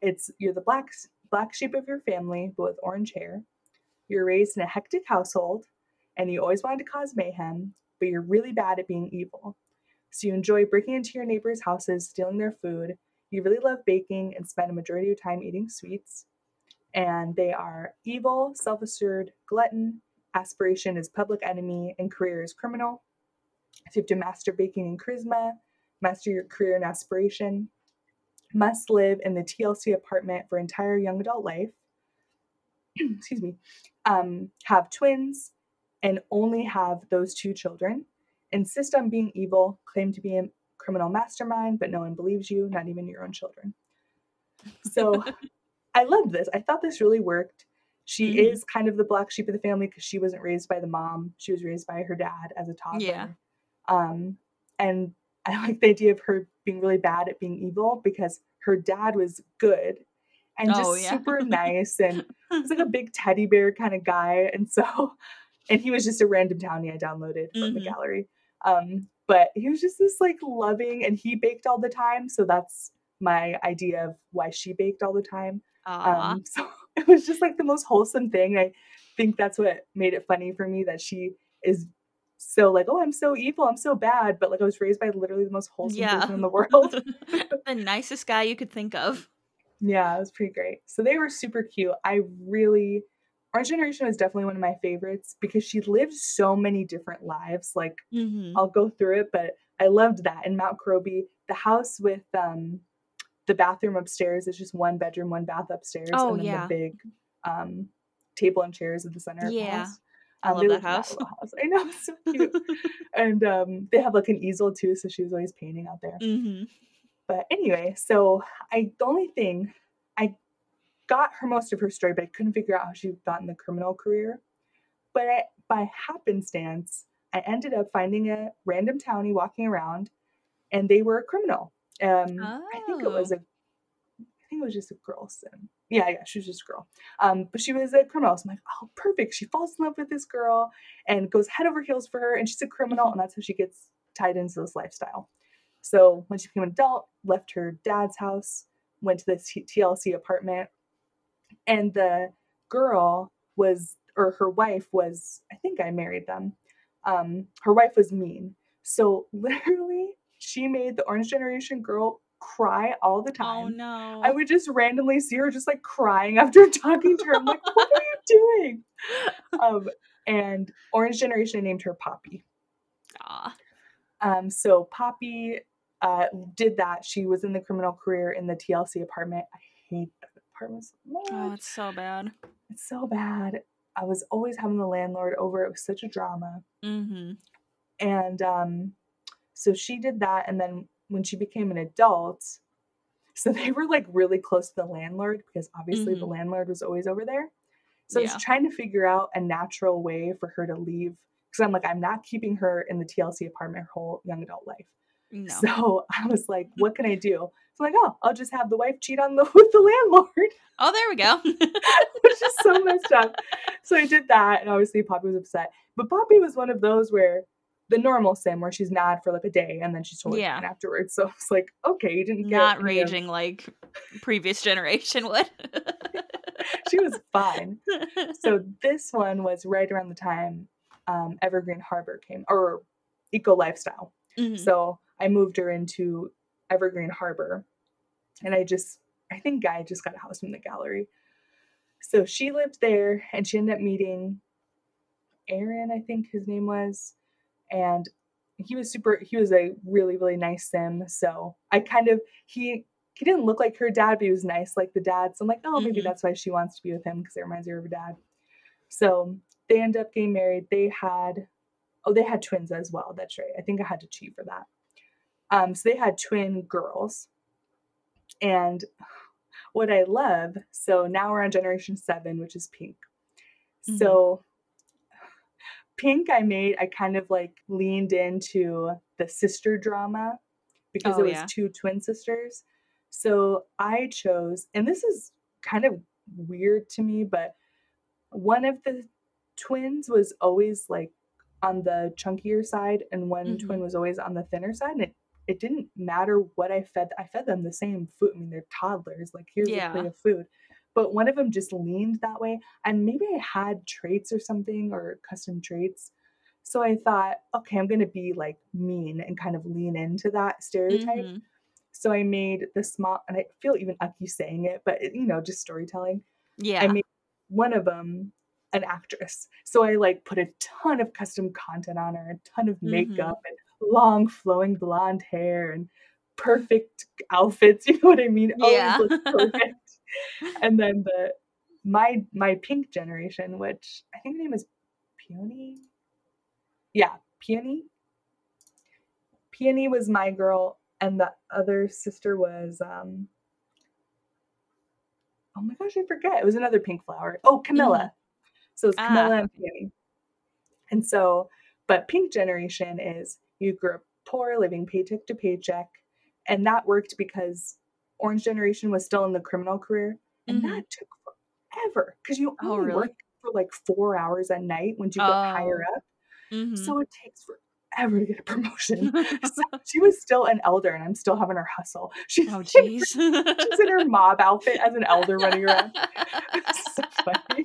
it's you're the black black sheep of your family, but with orange hair. You're raised in a hectic household, and you always wanted to cause mayhem, but you're really bad at being evil. So you enjoy breaking into your neighbors' houses, stealing their food. You really love baking and spend a majority of your time eating sweets. And they are evil, self assured, glutton, aspiration is public enemy, and career is criminal. So you have to master baking and charisma, master your career and aspiration, must live in the TLC apartment for entire young adult life. <clears throat> Excuse me. Um, have twins and only have those two children. Insist on being evil, claim to be a criminal mastermind, but no one believes you, not even your own children. So <laughs> I loved this. I thought this really worked. She Mhm. is kind of the black sheep of the family because she wasn't raised by the mom. She was raised by her dad as a toddler. Yeah. Um, and I like the idea of her being really bad at being evil because her dad was good and just Oh, yeah. super <laughs> nice and he's like a big teddy bear kind of guy. And so, <laughs> and he was just a random townie I downloaded from the Mhm. gallery. Um, but he was just this like loving and he baked all the time. So that's my idea of why she baked all the time. Um, so <laughs> it was just like the most wholesome thing. I think that's what made it funny for me that she is so like, oh, I'm so evil, I'm so bad, but like I was raised by literally the most wholesome Yeah. person in the <laughs> world. the nicest guy you could think of. yeah, it was pretty great. So they were super cute. I really Orange Generation was definitely one of my favorites because she lived so many different lives. Like hmm I'll go through it, but I loved that. In Mount Komorebi, the house with um the bathroom upstairs is just one bedroom, one bath upstairs, Oh, and then yeah. the big um table and chairs at the center of the Yeah. house. I Um, love that house. little house. I know, <laughs> it's so cute. <laughs> and um they have like an easel too, so she was always painting out there. hmm But anyway, so I the only thing I got her most of her story, but I couldn't figure out how she got in the criminal career. But I, by happenstance, I ended up finding a random townie walking around, and they were a criminal. Um, I think it was Oh. a, I think it was just a girl sim. Yeah, yeah, she was just a girl. Um, but she was a criminal. So I'm like, oh, perfect. She falls in love with this girl and goes head over heels for her, and she's a criminal, and that's how she gets tied into this lifestyle. So when she became an adult, left her dad's house, went to this TLC apartment, and the girl was, or her wife was, I think I married them. Um, her wife was mean. So <laughs> literally, she made the Orange Generation girl cry all the time. Oh no. I would just randomly see her just like crying <laughs> after talking to her. I'm like, <laughs> what are you doing? Um, and Orange Generation named her Poppy. Aw. Um, so Poppy uh, did that. She was in the criminal career in the TLC apartment. I hate that apartment so much. Oh, it's so bad. It's so bad. I was always having the landlord over. It was such a drama. Mm-hmm. And um, so she did that. And then when she became an adult, so <laughs> they were like really close to the landlord because obviously the mm-hmm. landlord was always over there. So I was trying to figure out a natural way for her to leave because I'm like, I'm not keeping her in the TLC apartment her whole young adult life. No. So <laughs> I was like, what can I do? So I'm like, oh, I'll just have the wife cheat on the <laughs> with the landlord, oh, there we go. which is so messed up. So I did that, and obviously Poppy was upset. But Poppy was one of those where the normal sim where she's mad for like a day and then she's totally Yeah. fine afterwards. So it's like, okay, you didn't get Not any of- raging like previous generation would. <laughs> She was fine. So this one was right around the time um, Evergreen Harbor came or Eco Lifestyle. Mhm. So I moved her into Evergreen Harbor. And I just, I think Guy just got a house from the gallery. So she lived there and she ended up meeting Aaron, I think his name was. And he was super, he was a really, really nice sim. So I kind of, he, he didn't look like her dad, but he was nice like the dad. So I'm like, oh, maybe Mhm. that's why she wants to be with him because it reminds her of her dad. So they end up getting married. They had, oh, they had twins as well. That's right. I think I had to cheat for that. Um, so they had twin girls. And what I love, so now we're on generation seven, which is pink. Mhm. So pink I made, I kind of like leaned into the sister drama because Oh, it was yeah. two twin sisters. So I chose, and this is kind of weird to me, but one of the twins was always like on the chunkier side, and one twin mm-hmm. was always on the thinner side. And it, it didn't matter what I fed. I fed them the same food. I mean, they're toddlers. Like here's Yeah. a plate of food. But one of them just leaned that way, and maybe I had traits or something or custom traits. So I thought, okay, I'm gonna be like mean and kind of lean into that stereotype. Mhm. So I made the small, and I feel even ucky saying it, but it, you know, just storytelling. Yeah. I made one of them an actress. So I like put a ton of custom content on her, a ton of Mhm. makeup and long flowing blonde hair and perfect outfits. <laughs> You know what I mean? Always Yeah. looks perfect. <laughs> and then the my my pink generation, which I think the name is Peony. Yeah, Peony. Peony was my girl, and the other sister was um oh my gosh, I forget. It was another pink flower. Oh, Camilla. So it's Ah, Camilla and Peony. And so, but pink generation is you grew up poor, living paycheck to paycheck, and that worked because orange generation was still in the criminal career, and Mhm. that took forever because you Oh, only really? work for like four hours at night when you get higher up. Mhm. So it takes forever to get a promotion. <laughs> so she was still an elder, and I'm still having her hustle. <laughs> She's, oh, in, <laughs> she's in her mob outfit as an elder running around. It's so funny.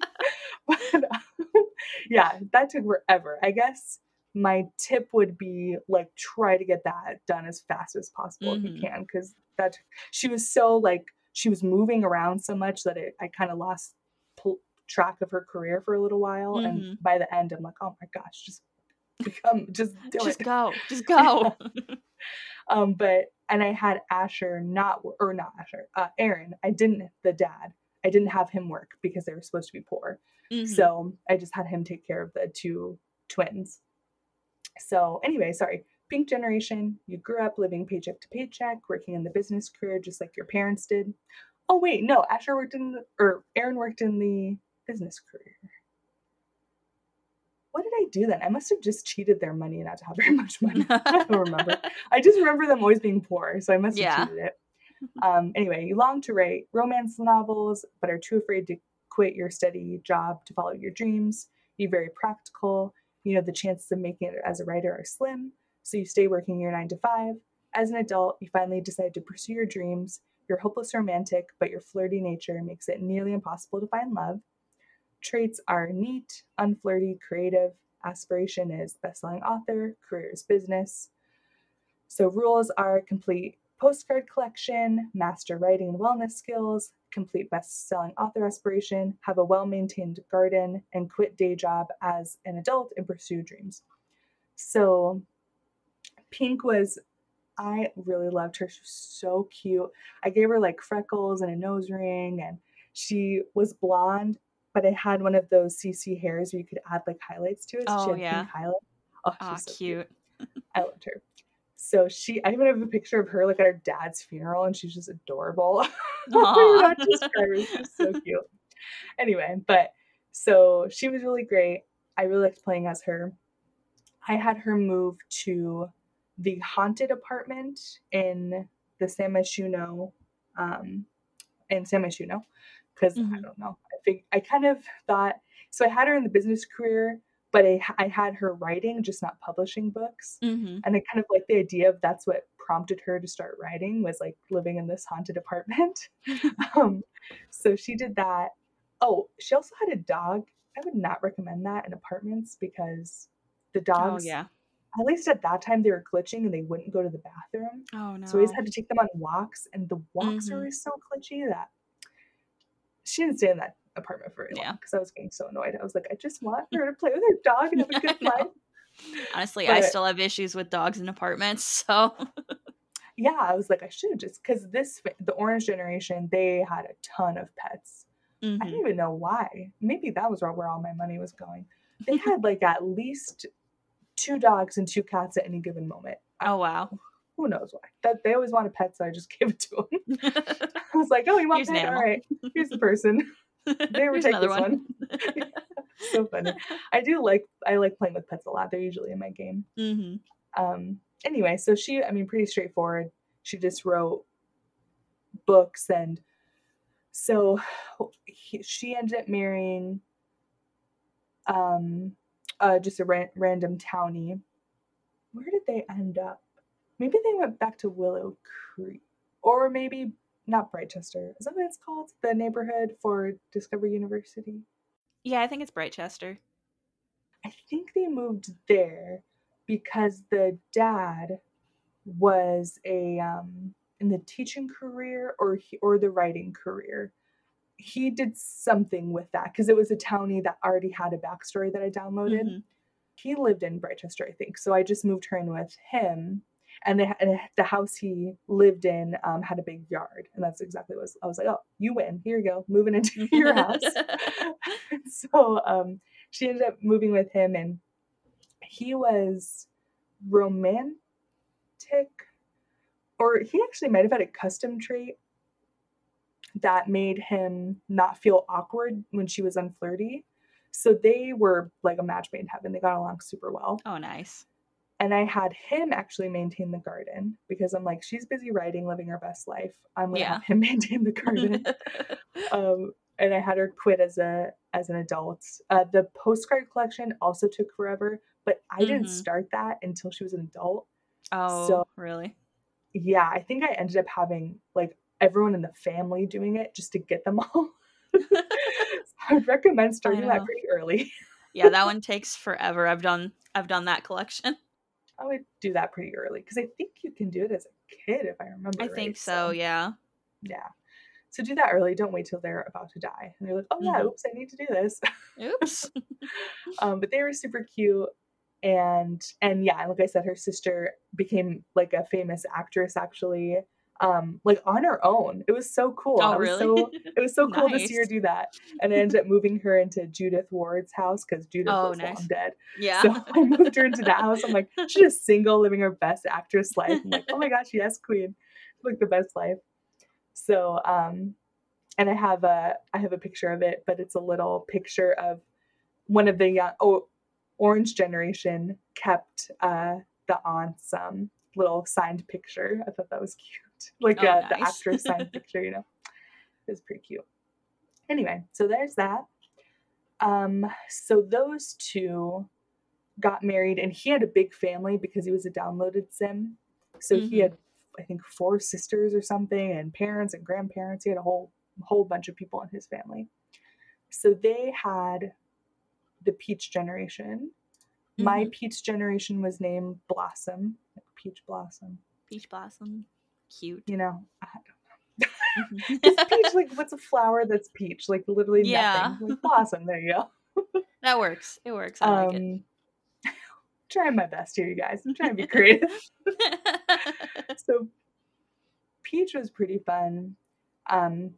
But um, yeah, that took forever. I guess my tip would be like try to get that done as fast as possible if Mhm. you can, because that she was so like she was moving around so much that it, I kind of lost pl- track of her career for a little while, Mhm. and by the end, I'm like, oh my gosh, just become, just do just it. go. Just <laughs> go. Um, but and I had Asher not or not Asher, uh, Aaron. I didn't the dad. I didn't have him work because they were supposed to be poor. Mhm. So I just had him take care of the two twins. So anyway, sorry. Pink generation, you grew up living paycheck to paycheck, working in the business career just like your parents did. Oh wait, no, Asher worked in the, or Aaron worked in the business career. What did I do then? I must have just cheated their money not to have <laughs> very much money. I don't remember. <laughs> I just remember them always being poor, so I must have Yeah. cheated it. Um, anyway, you long to write romance novels, but are too afraid to quit your steady job to follow your dreams. You're very practical. You know the chances of making it as a writer are slim, so you stay working your nine to five. As an adult, you finally decide to pursue your dreams. You're hopeless romantic, but your flirty nature makes it nearly impossible to find love. Traits are neat, unflirty, creative. Aspiration is best-selling author, career is business. So rules are complete postcard collection, master writing and wellness skills, complete best-selling author aspiration, have a well-maintained garden, and quit day job as an adult and pursue dreams. So Pink was I really loved her. She was so cute. I gave her like freckles and a nose ring and she was blonde but it had one of those CC hairs where you could add like highlights to it. So oh, oh, she had yeah. pink highlight. Oh, oh so cute. cute. <laughs> I loved her. So she, I even have a picture of her like at her dad's funeral, and she's just adorable. <laughs> <laughs> <laughs> She's so cute. Anyway, but so she was really great. I really liked playing as her. I had her move to the haunted apartment in the San Myshuno, um, in San Myshuno, because mm-hmm. I don't know. I think I kind of thought so. I had her in the business career, but I, I had her writing, just not publishing books. Mm-hmm. And I kind of like the idea of that's what prompted her to start writing was like living in this haunted apartment. <laughs> um, so she did that. Oh, she also had a dog. I would not recommend that in apartments because the oh, dogs. Oh yeah. At least at that time they were glitching and they wouldn't go to the bathroom. Oh no. So we always had to take them on walks, and the walks mm-hmm. are always so glitchy that she didn't stay in that apartment for very long because I was getting so annoyed. I was like, I just want her to play with her dog and have a good <laughs> life. Honestly, but, I still have issues with dogs in apartments, so yeah, I was like, I should just because this the Orange generation they had a ton of pets. Mm-hmm. I didn't even know why. Maybe that was where all my money was going. They <laughs> had like at least two dogs and two cats at any given moment. Oh wow who knows why? That they always wanted pets, so I just <laughs> gave it to them. <laughs> I was like, "Oh, you want a pet? All right, here's the person. They were taking this one." one. So funny. I do like I like playing with pets a lot. They're usually in my game. Mm-hmm. Um. Anyway, so she, I mean, pretty straightforward. She just wrote books, and so he, she ended up marrying um uh just a ran- random townie. Where did they end up? maybe they went back to Willow Creek, or maybe not Britechester. Is that what it's called? The neighborhood for Discovery University. Yeah, I think it's Britechester. I think they moved there because the dad was a um, in the teaching career or he, or the writing career. He did something with that because it was a townie that already had a backstory that I downloaded. Mm-hmm. He lived in Britechester, I think. So I just moved her in with him and, they, and the house he lived in um, had a big yard and that's exactly what I was like oh you win. Here you go. Moving into <laughs> your house. <laughs> So um, she ended up moving with him and he was romantic or he actually might have had a custom trait that made him not feel awkward when she was unflirty. So they were like a match made in heaven. They got along super well. Oh nice and I had him actually maintain the garden because I'm like, she's busy writing, living her best life. I'm gonna yeah. have him <laughs> maintain the garden. <laughs> um, and I had her quit as a as an adult. Uh, the postcard collection also took forever, but I mm-hmm. didn't start that until she was an adult. Oh, so, really? Yeah, I think I ended up having like everyone in the family doing it just to get them <laughs> all. so I would recommend starting that pretty early. yeah, that one takes forever. I've done I've done that collection. I would do that pretty early because I think you can do it as a kid if I remember. I right. think so, so, yeah. Yeah. So do that early. Don't wait till they're about to die. And you're like, oh yeah, mm-hmm. oops, I need to do this. Oops. <laughs> um, but they were super cute. And and yeah, like I said, her sister became like a famous actress actually um like on her own. It was so cool. Oh, really? So, it was <laughs> so cool nice. to see her do that. And I ended up moving her into Judith Ward's house because Judith oh, was nice. long dead. Yeah. So I moved her into that <laughs> house. I'm like, she's just single, living her best actress life. I'm like, oh my gosh, yes, queen. Like the best life. So um and I have a I have a picture of it, but it's a little picture of one of the young oh orange generation kept uh the aunt's um little signed picture. I thought that was cute like oh, uh, nice. the actress signed <laughs> picture, you know. It was pretty cute. Anyway, so there's that. Um, so those two got married, and he had a big family because he was a downloaded sim. So he Mhm. had, I think, four sisters or something, and parents and grandparents. He had a whole whole bunch of people in his family. So they had the Peach generation. My Mhm. Peach generation was named Blossom, like Peach Blossom. Peach blossom. Cute. You know, I Mhm. Is <laughs> <laughs> peach like what's a flower that's peach? Like literally Yeah. nothing. Like blossom. There you go. <laughs> that works. It works. I like um, trying my best here, you guys. I'm trying to be creative. so peach was pretty fun. Um,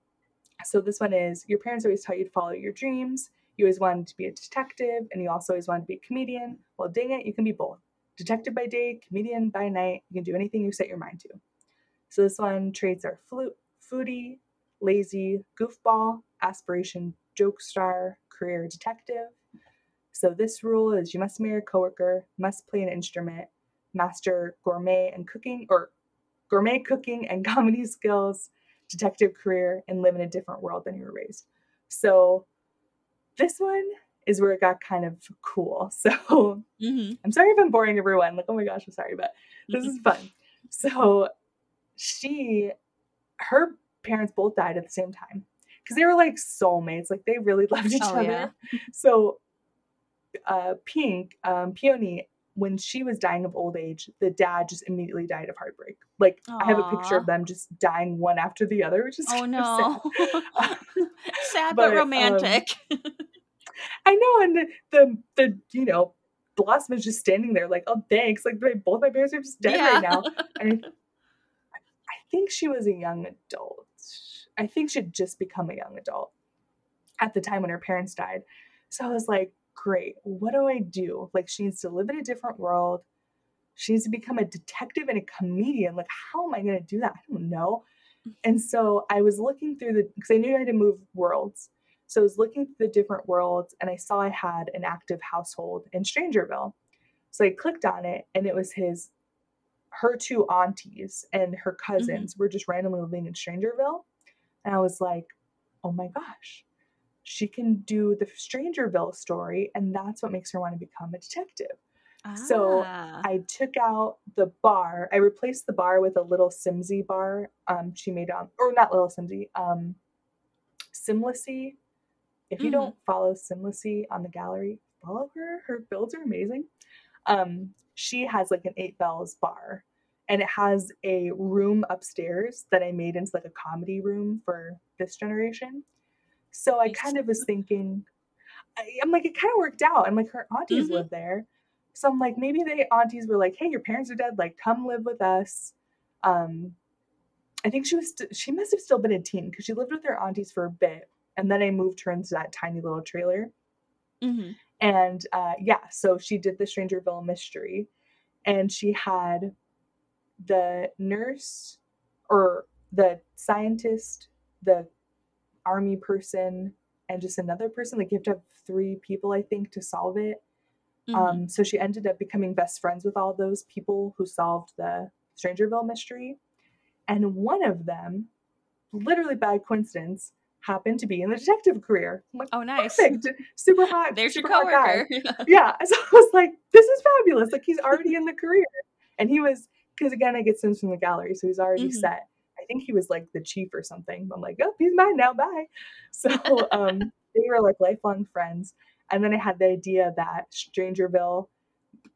so this one is your parents always taught you to follow your dreams. You always wanted to be a detective, and you also always wanted to be a comedian. Well, dang it, you can be both. Detective by day, comedian by night. You can do anything you set your mind to. So this one traits are flute, foodie, lazy, goofball, aspiration, joke star, career detective. So this rule is you must marry a coworker, must play an instrument, master gourmet and cooking or gourmet cooking and <laughs> comedy skills, detective career, and live in a different world than you were raised. So this one is where it got kind of cool. <laughs> So Mhm. I'm sorry if I'm boring everyone. Like, oh my gosh, I'm sorry, but this is <laughs> fun. So she, her parents both died at the same time because they were like soulmates. Like they really <laughs> loved each Oh, other. yeah. So, uh, Pink, um, Peony, when she was dying of old age, the dad just immediately died of heartbreak. Like I have a picture of them just dying one after the other, which is Oh of sad. no. <laughs> <laughs> Sad But, but, um, romantic. I know, and the, the the you know Blossom is just standing there like, oh thanks, like my, both my parents are just dead right now. And think she was a young adult. I think she'd just become a young adult at the time when her parents died. So I was like, great, what do I do? Like she needs to live in a different world. She needs to become a detective and a comedian. Like, how am I going to do that? I don't know. And so I was looking through the because I knew I had to move worlds. So I was looking through the different worlds and I saw I had an active household in Strangerville. So I clicked on it and it was his her two aunties and her cousins were just randomly living in Strangerville. And I was like, oh my gosh, she can do the Strangerville story. And that's what makes her want to become a detective. So, Ah. I took out the bar. I replaced the bar with a LilSimsie bar. Um, she made on, or not LilSimsie, um, Simlicy. If you Mhm. don't follow Simlicy on the gallery, follow her. Her builds are amazing. Um, she has like an eight bells bar, and it has a room upstairs that I made into like a comedy room for this generation. So I kind of was thinking, I'm like, it kind of worked out. And like her aunties Mhm. live there. So I'm like, maybe the aunties were like, hey, your parents are dead. Like, come live with us. Um, I think she was, st- she must have still been a teen because she lived with her aunties for a bit. And then I moved her into that tiny little trailer. Mhm. And uh, yeah, so she did the Strangerville mystery. And she had the nurse or the scientist, the army person, and just another person. Like, you have to have three people, I think, to solve it. Mhm. Um, so she ended up becoming best friends with all those people who solved the Strangerville mystery. And one of them, literally by coincidence, happened to be in the detective career. I'm like, oh, nice. perfect. Super hot. There's your super guy. coworker. <laughs> Yeah. <laughs> So I was like, this is fabulous. Like he's already in the career. And he was, because again, I get Sims from the gallery. So he's already Mhm. set. I think he was like the chief or something. I'm like, oh, he's mine now. Bye. <laughs> So um, they were like lifelong friends. And then I had the idea that Strangerville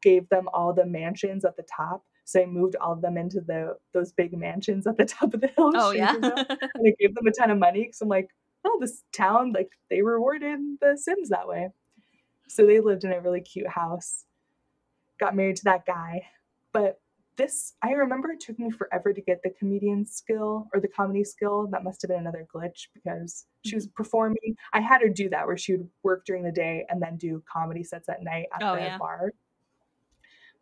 gave them all the mansions at the top. So I moved all of them into the those big mansions at the <laughs> top of the hill. oh yeah. <laughs> And I gave them a ton of money because I'm like, oh, this town, like they rewarded the Sims that way. So they lived in a really cute house, got married to that guy. But this, I remember it took me forever to get the comedian skill or the comedy skill. That must have been another glitch because she was mm-hmm. performing. I had her do that where she would work during the day and then do comedy sets at night at Oh, the yeah. bar.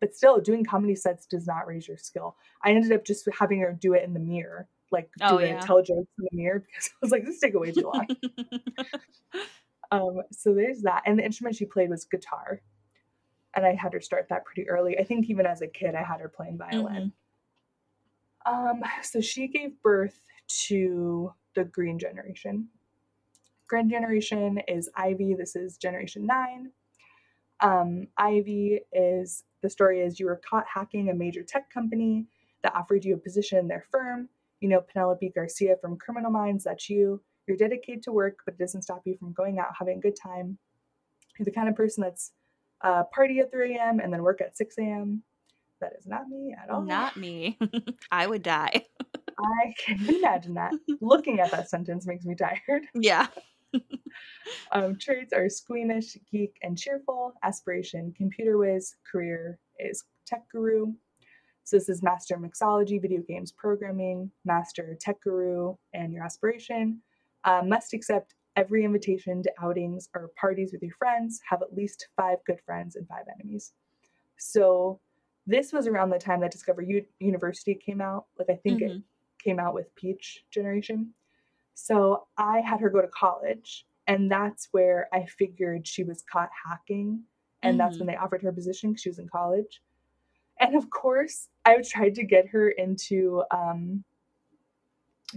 But still, doing comedy sets does not raise your skill. I ended up just having her do it in the mirror, like Oh, do yeah. it, tell jokes in the mirror <laughs> because I was like, this is taking way too long. <laughs> um, so there's that. And the instrument she played was guitar. And I had her start that pretty early. I think even as a kid, I had her playing violin. Um, so she gave birth to the green generation. Green generation is Ivy. This is generation nine. Um, Ivy is the story is you were caught hacking a major tech company. that offered you a position in their firm. You know, Penelope Garcia from Criminal Minds, that's you. You're dedicated to work, but it doesn't stop you from going out, having a good time. You're the kind of person that's uh, party at 3 a.m. and then work at 6 a.m. That is not me at all. Not me. <laughs> I would die. I can imagine that. <laughs> Looking at that sentence makes me tired. Yeah. <laughs> Um, traits are squeamish, geek, and cheerful. Aspiration, computer whiz. Career is tech guru. So this is master mixology, video games programming, master tech guru, and your aspiration. Uh, must accept every invitation to outings or parties with your friends. Have at least five good friends and five enemies. So this was around the time that Discover U- University came out. Like I think it Mhm. came out with Peach Generation. So I had her go to college, and that's where I figured she was caught hacking, and that's when they offered her a position because she was in college. And of course, I tried to get her into. Um,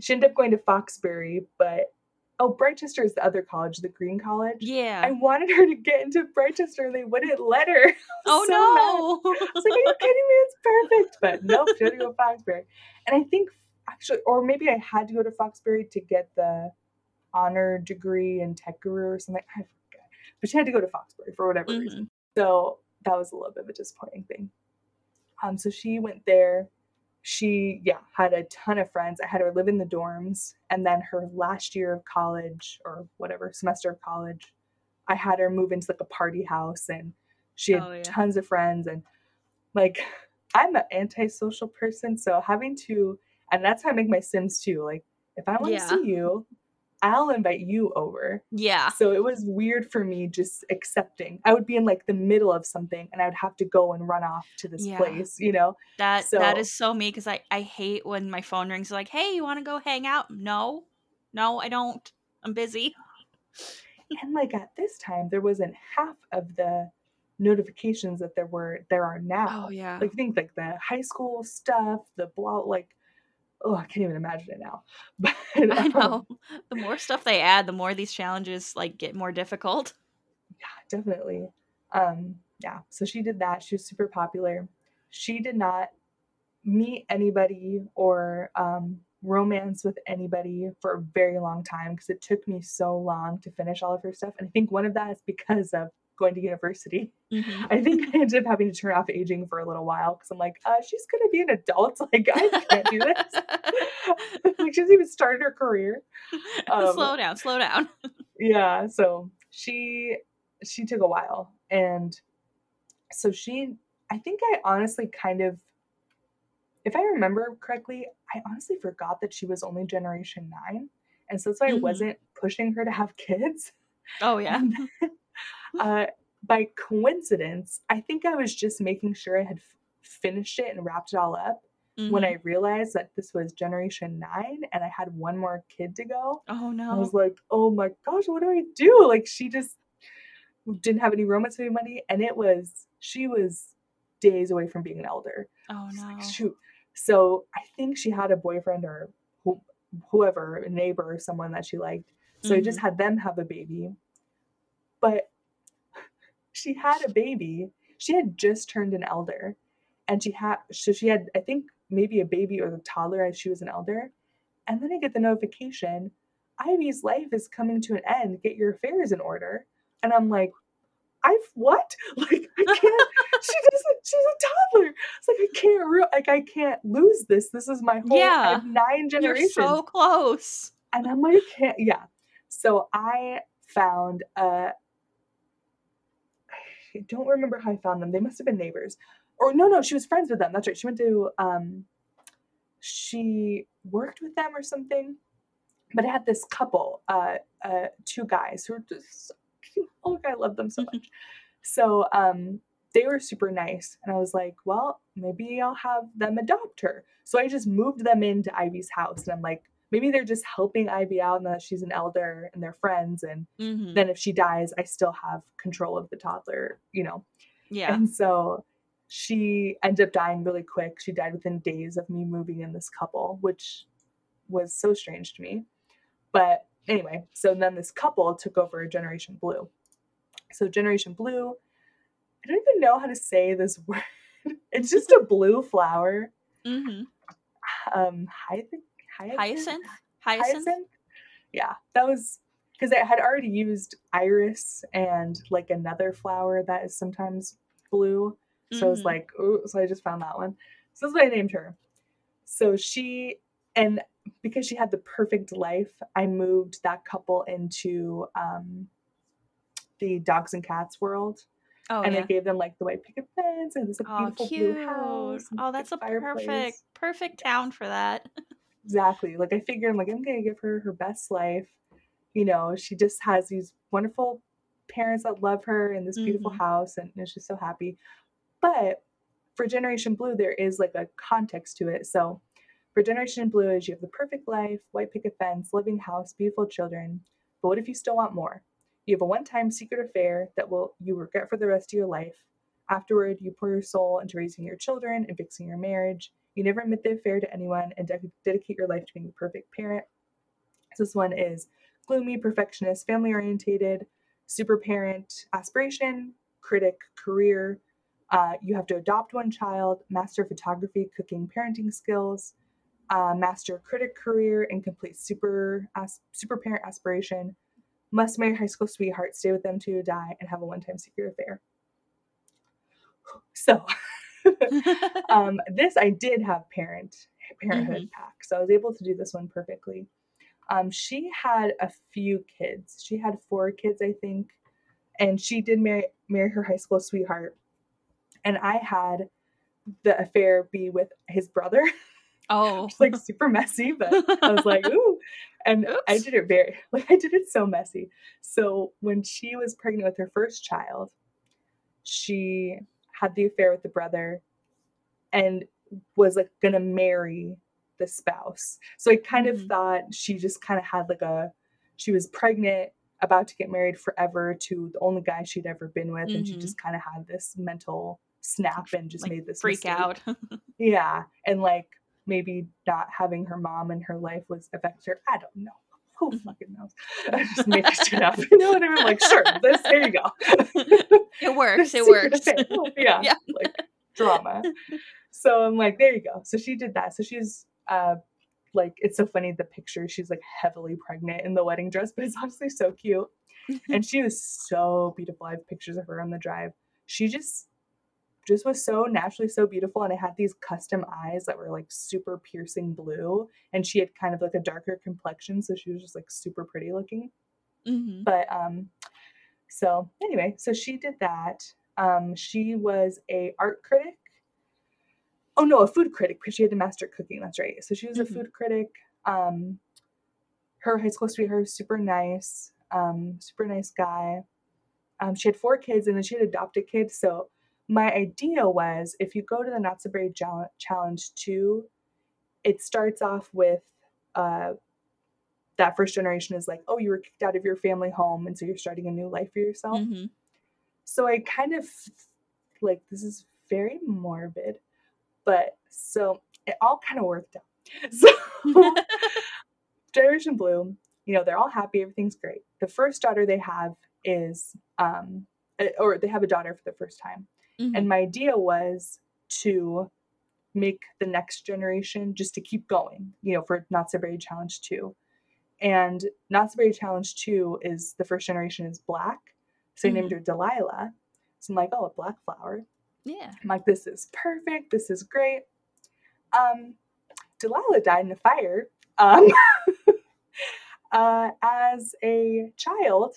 she ended up going to Foxbury, but oh, Britechester is the other college, the Green College. Yeah. I wanted her to get into Britechester, and they wouldn't let her. <laughs> oh so mad. no. I was like, are you kidding me? It's perfect. But nope, she had to go <laughs> to Foxbury. And I think actually, or maybe I had to go to Foxbury to get the honor degree in tech guru or something. I forget. But she had to go to Foxbury for whatever Mhm. reason. So that was a little bit of a disappointing thing. Um, so she went there. She, yeah, had a ton of friends. I had her live in the dorms. And then her last year of college or whatever semester of college, I had her move into like a party house and she had Oh, yeah. tons of friends and like I'm an antisocial person, so having to and that's how I make my Sims too. Like if I want to Yeah. see you, I'll invite you over. yeah. So it was weird for me just accepting. I would be in like the middle of something and I would have to go and run off to this Yeah. place, you know? That that So- is so me because I I hate when my phone rings like, "Hey, you want to go hang out?" No, no, I don't. I'm busy. <laughs> And like at this time, there wasn't half of the notifications that there were there are now. Oh yeah. Like think like the high school stuff, the blah like oh, I can't even imagine it now. <laughs> But <laughs> I um, know. The more stuff they add, the more these challenges like get more difficult. Yeah, definitely. Um, yeah, so she did that. She was super popular. She did not meet anybody or um, romance with anybody for a very long time because it took me so long to finish all of her stuff. And I think one of that is because of going to university. Mhm. I think I ended up having to turn off aging for a little while because I'm like, uh, she's gonna be an adult. <laughs> Like I can't do this. <laughs> like she hasn't even started her career. <laughs> Um, slow down, slow down. yeah so she she took a while and so she i think i honestly kind of if i remember correctly i honestly forgot that she was only generation 9 and so that's why i Mhm. wasn't pushing her to have kids Oh yeah. <laughs> Uh, by coincidence i think i was just making sure i had f- finished it and wrapped it all up when Mhm. i realized that this was generation 9 and i had one more kid to go Oh no. I was like, oh my gosh, what do I do? Like she just didn't have any romance with anybody, and it was she was days away from being an elder. Oh no. like, shoot. So I think she had a boyfriend or who, whoever, a neighbor or someone that she liked. So I just Mm-hmm. had them have a baby. But she had a baby. She had just turned an elder. And she had so she had, I think, maybe a baby or a toddler as she was an elder. And then I get the notification, Ivy's life is coming to an end. Get your affairs in order. And I'm like, I've what? <laughs> Like I can't. <laughs> she doesn't. She's a toddler. It's like I can't. Re- like I can't lose this. This is my whole. Yeah. nine You're generations. so close. And I'm like, can't, yeah. So I found, uh, I don't remember how I found them. They must have been neighbors. Or no, no, she was friends with them. That's right. She went to, um, she worked with them or something. But I had this couple, uh, uh, two guys who were just so cute. Oh, my God, I love them so much. <laughs> So, um, they were super nice. And I was like, well, maybe I'll have them adopt her. So I just moved them into Ivy's house. And I'm like, maybe they're just helping Ivy out and that she's an elder and they're friends. And Mhm. then if she dies, I still have control of the toddler, you know? Yeah. And so she ended up dying really quick. She died within days of me moving in this couple, which was so strange to me. But anyway, so then this couple took over Generation Blue. So Generation Blue, I don't even know how to say this <laughs> word. It's just a blue flower. Mm-hmm. Um, hyacinth, Hyacinth. hyacinth. Yeah, that was because I had already used iris and like another flower that is sometimes blue. So I was Mhm. like, ooh, so I just found that one. So that's what I named her. So she and because she had the perfect life, I moved that couple into um the dogs and cats world. Oh and yeah. I gave them like the white picket fence and this like, Oh, beautiful cute. blue house. Oh, that's a fireplace. perfect, perfect town for that. <laughs> Exactly. Like I figure I'm like I'm gonna give her her best life. You know, she just has these wonderful parents that love her in this beautiful Mhm. house and is just so happy. But for Generation Blue, there is like a context to it. So for Generation Blue is you have the perfect life, white picket fence, living house, beautiful children. But what if you still want more? You have a one-time secret affair that will you regret for the rest of your life. Afterward, you pour your soul into raising your children and fixing your marriage. You never admit the affair to anyone and de- dedicate your life to being the perfect parent. So this one is gloomy, perfectionist, family orientated, super parent, aspiration, critic, career. Uh, you have to adopt one child, master photography, cooking, parenting skills, uh, master critic career, and complete super as- super parent aspiration. Must marry high school sweetheart, stay with them till you die, and have a one-time secret affair. So, <laughs> <laughs> <laughs> um, this I did have parent parenthood pack, so I was able to do this one perfectly. Um, she had a few kids. She had four kids, I think, and she did marry marry her high school sweetheart. And I had the affair be with his brother. <laughs> oh. It's like super messy, but I was like, ooh. And I did it very like I did it so messy. So when she was pregnant with her first child, she had the affair with the brother and was like gonna marry the spouse. So I kind of Mhm. thought she just kind of had like a she was pregnant, about to get married forever to the only guy she'd ever been with, and she Mhm. just kind of had this mental snap and just like made this freak mistake. out. <laughs> Yeah, and like maybe not having her mom in her life was affected her. I don't know. Who fucking knows? I just make shit up. <laughs> You know what I mean? Like, sure, this there you go. it works. It works. <laughs> Yeah, Yeah. like drama. So I'm like, there you go. So she did that. So she's uh like it's so funny the picture she's like heavily pregnant in the wedding dress, but it's honestly so cute. and she was so beautiful. I have pictures of her on the drive. She just just was so naturally so beautiful and it had these custom eyes that were like super piercing blue and she had kind of like a darker complexion so she was just like super pretty looking. Hmm but um so anyway so she did that. Um she was a art critic. Oh no a food critic because she had to master cooking that's right. So she was Mhm. a food critic. Um her high school sweetheart was super nice um super nice guy. Um she had four kids and then she had adopted kids so my idea was if you go to the not so berry challenge 2 it starts off with uh that first generation is like oh you were kicked out of your family home and so you're starting a new life for yourself hmm so I kind of like this is very morbid, but so it all kind of worked out. <laughs> So <laughs> Generation Blue, you know, they're all happy, everything's great. The first daughter they have is um eh, or they have a daughter for the first time. And my idea was to make the next generation just to keep going, you know, for Not So Berry Challenge 2. And Not So Berry Challenge 2 is the first generation is black. So I named her Delilah. So I'm like, oh, a black flower. yeah. I'm like, this is perfect. This is great. Um, Delilah died in a fire um, <laughs> uh, as a child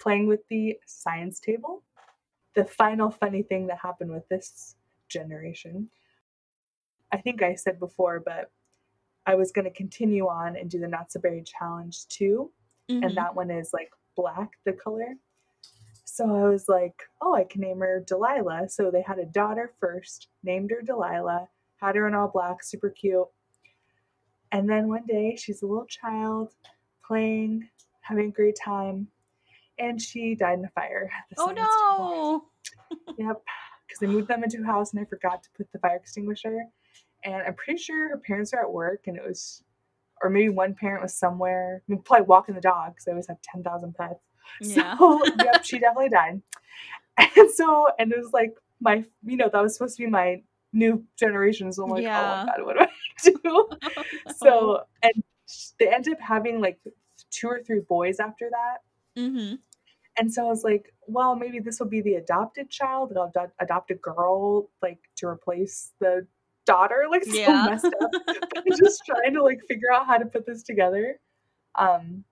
playing with the science table. The final funny thing that happened with this generation, I think I said before, but I was going to continue on and do the Not So Berry Challenge too Mhm. and that one is like black the color. So i was like oh i can name her delilah. So they had a daughter first named her delilah had her in all black super cute. And then one day she's a little child playing having a great time and she died in a fire oh no. Yep. Because I moved them into a house and I forgot to put the fire extinguisher. And I'm pretty sure her parents are at work and it was, or maybe one parent was somewhere. I mean, probably walking the dog because they always have 10,000 pets. <laughs> Yeah. So, yep, she definitely died. <laughs> And so, and it was like my, you know, that was supposed to be my new generations. So I'm like, oh, Yeah. oh my god, what do I <laughs> do? so and they ended up having like two or three boys after that. Mm-hmm. And so I was like, well, maybe this will be the adopted child, they'll adopt, adopt a girl, like to replace the daughter. Like <laughs> so Yeah. messed up. <laughs> I'm just trying to like figure out how to put this together. Um,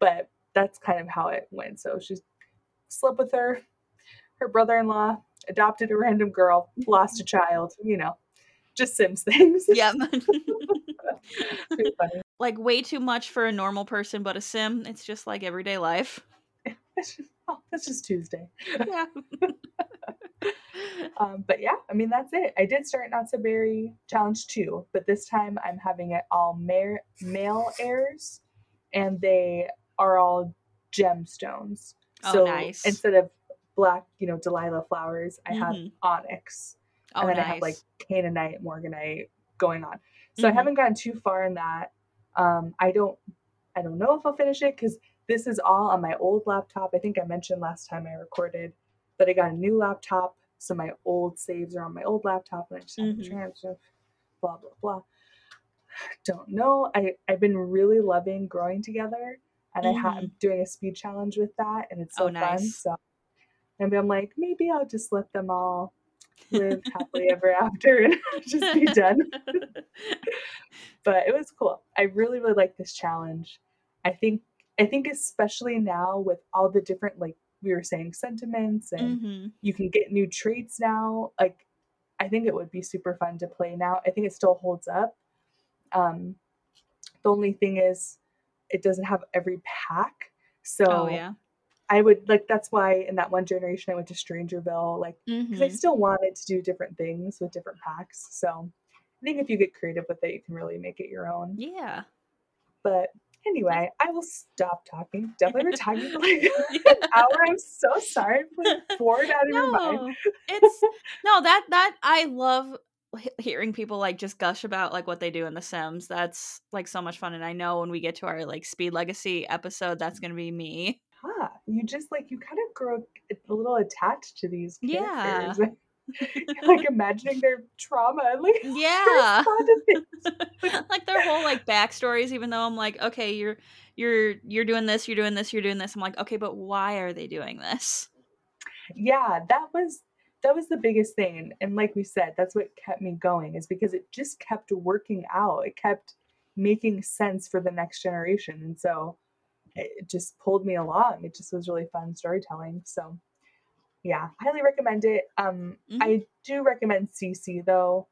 but that's kind of how it went. So she slept with her, her brother-in-law, adopted a random girl, lost a <laughs> child, you know, just Sims things. yep. Like way too much for a normal person, but a sim, it's just like everyday life. <laughs> It's just, oh, it's just Tuesday. Yeah. <laughs> Um, but yeah, I mean that's it. I did start Not So Berry Challenge 2, but this time I'm having it all male male heirs, and they are all gemstones. Oh, so nice. instead of black, you know, Delilah flowers, I have Mhm. onyx, oh, and then nice. I have like kyanite, Morganite going on. So I Mhm. haven't gotten too far in that. Um, I don't, I don't know if I'll finish it because this is all on my old laptop. I think I mentioned last time I recorded that I got a new laptop, so my old saves are on my old laptop, and I just have to Mhm. transfer. Blah blah blah. <sighs> Don't know. I I've been really loving growing together, and I ha- I'm doing a speed challenge with that, and it's so Mm-hmm. Oh, fun. nice. So, and I'm like, maybe I'll just let them all <laughs> live happily ever after and <laughs> just be done. <laughs> But it was cool. I really really like this challenge. I think I think especially now with all the different like we were saying sentiments and hmm you can get new traits now. Like I think it would be super fun to play now. I think it still holds up. Um the only thing is it doesn't have every pack. So Oh yeah. I would like that's why in that one generation I went to Strangerville, like because I hmm still wanted to do different things with different packs. So I think if you get creative with it, you can really make it your own. Yeah. But anyway, I will stop talking. Definitely <laughs> been talking for like an hour. I'm so sorry. I'm <laughs> bored out of your mind. no, it's no that that I love hearing people like just gush about like what they do in The Sims. That's like so much fun, and I know when we get to our like Speed Legacy episode, that's gonna be me. Huh. You just like you kind of grow a little attached to these Yeah. <laughs> <laughs> like imagining their trauma and like <laughs> Yeah. <laughs> like their whole like backstories even though i'm like okay you're you're you're doing this you're doing this you're doing this i'm like okay but why are they doing this yeah that was that was the biggest thing and like we said that's what kept me going is because it just kept working out it kept making sense for the next generation and so it just pulled me along it just was really fun storytelling so yeah highly recommend it um Mhm. i do recommend cc though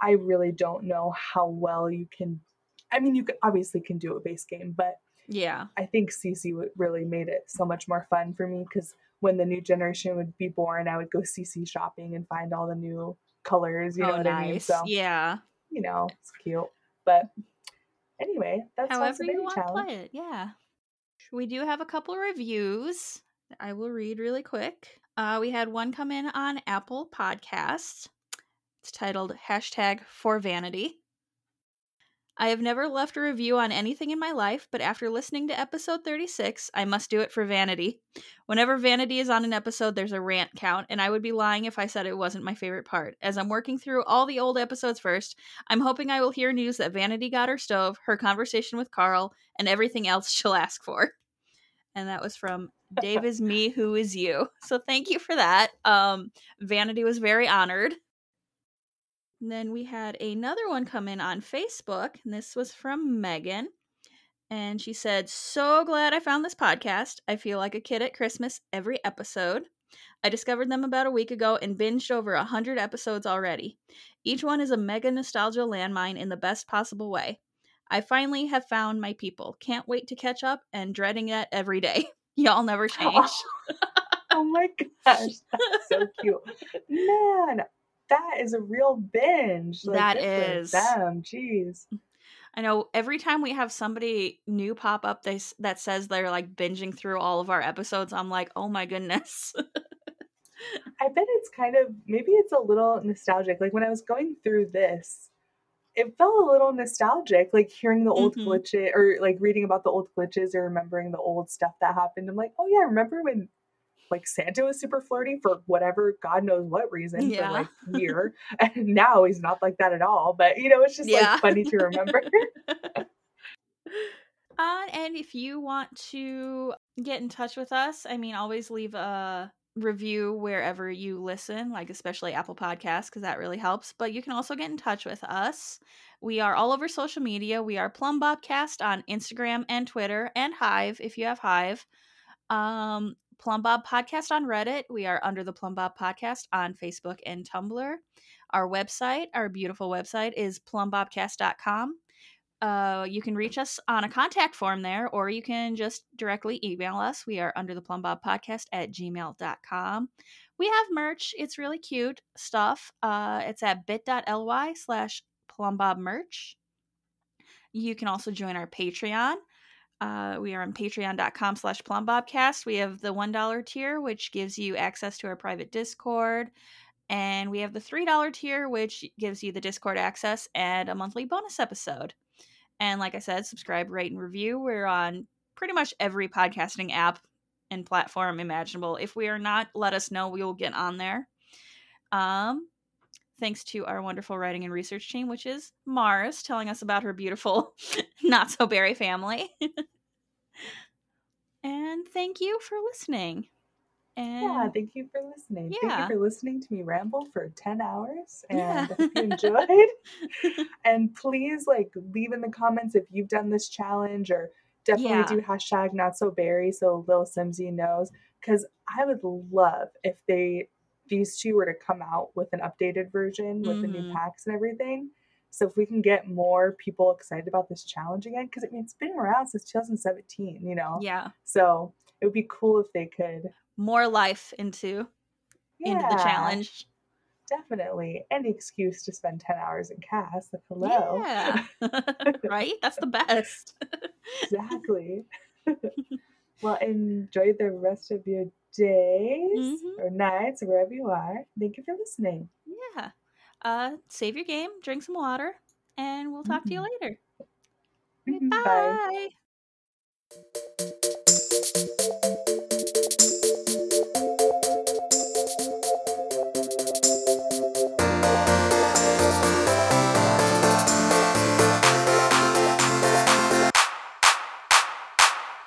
i really don't know how well you can i mean you obviously can do a base game but yeah I think CC really made it so much more fun for me because when the new generation would be born, I would go CC shopping and find all the new colors. You know oh what I mean? nice So yeah you know, it's cute. But anyway, that's However you want to play it yeah we do have a couple reviews i will read really quick uh, we had one come in on apple Podcasts. it's titled hashtag for vanity I have never left a review on anything in my life, but after listening to episode 36, I must do it for vanity. Whenever vanity is on an episode, there's a rant count, and I would be lying if I said it wasn't my favorite part. As I'm working through all the old episodes first, I'm hoping I will hear news that Vanity got her stove, her conversation with Carl, and everything else <laughs> she'll ask for. And that was from Dave is me, who is you. <laughs> So thank you for that. Um, Vanity was very honored. And then we had another one come in on Facebook, and this was from Megan. And she said, So glad I found this podcast. I feel like a kid at Christmas every episode. I discovered them about a week ago and binged over a 100 episodes already. Each one is a mega nostalgia landmine in the best possible way. I finally have found my people. Can't wait to catch up and dreading it every day. <laughs> Y'all never change. <laughs> Oh my gosh, that's so cute. Man, that is a real binge. That good for them. Jeez. I know every time we have somebody new pop up they, that says they're like binging through all of our episodes, I'm like, oh my goodness. I bet it's kind of maybe it's a little nostalgic. Like when I was going through this, it felt a little nostalgic, like hearing the old Mhm. glitches or like reading about the old glitches or remembering the old stuff that happened. I'm like, oh yeah, remember when like Santa was super flirty for whatever God knows what reason Yeah. for like year. <laughs> And now he's not like that at all. But you know, it's just Yeah. like funny to remember. <laughs> Uh, and if you want to get in touch with us, I mean, always leave a review wherever you listen, like especially Apple Podcasts, because that really helps. But you can also get in touch with us. We are all over social media. We are Plumbobcast on Instagram and Twitter, and Hive if you have Hive. Um, Plumbob Podcast on Reddit. We are under the Plumbob Podcast on Facebook and Tumblr. Our website, our beautiful website, is plumbobcast.com. Uh, you can reach us on a contact form there, or you can just directly email us. We are under the Plumbob Podcast at gmail.com. We have merch. It's really cute stuff. Uh, it's at bit.ly slash plumbobmerch. You can also join our Patreon. Uh, we are on patreon.com slash plumbobcast. We have the $1 tier, which gives you access to our private Discord. And we have the $3 tier, which gives you the Discord access and a monthly bonus episode. And like I said, subscribe, rate, and review. We're on pretty much every podcasting app and platform imaginable. If we are not, let us know. We will get on there. Um, thanks to our wonderful writing and research team, which is Mars, telling us about her beautiful <laughs> not so berry family. <laughs> and thank you for listening. And yeah, thank you for listening. Thank you for listening to me ramble for 10 hours. And Yeah. I hope you enjoyed. <laughs> and please like leave in the comments if you've done this challenge or definitely Yeah. do hashtag not so berry so LilSimsie knows. Because I would love if they these two were to come out with an updated version with the new Mhm. packs and everything. So if we can get more people excited about this challenge again, because I mean it's been around since 2017, you know. yeah, So it would be cool if they could more life into into the challenge. Definitely. Any excuse to spend 10 hours in CAS. Like, hello. Yeah. <laughs> right? That's the best. exactly. <laughs> well, enjoy the rest of your days Mhm. or nights or wherever you are. Thank you for listening. yeah. Uh save your game, drink some water, and we'll talk to you Mhm. later. Bye. Bye.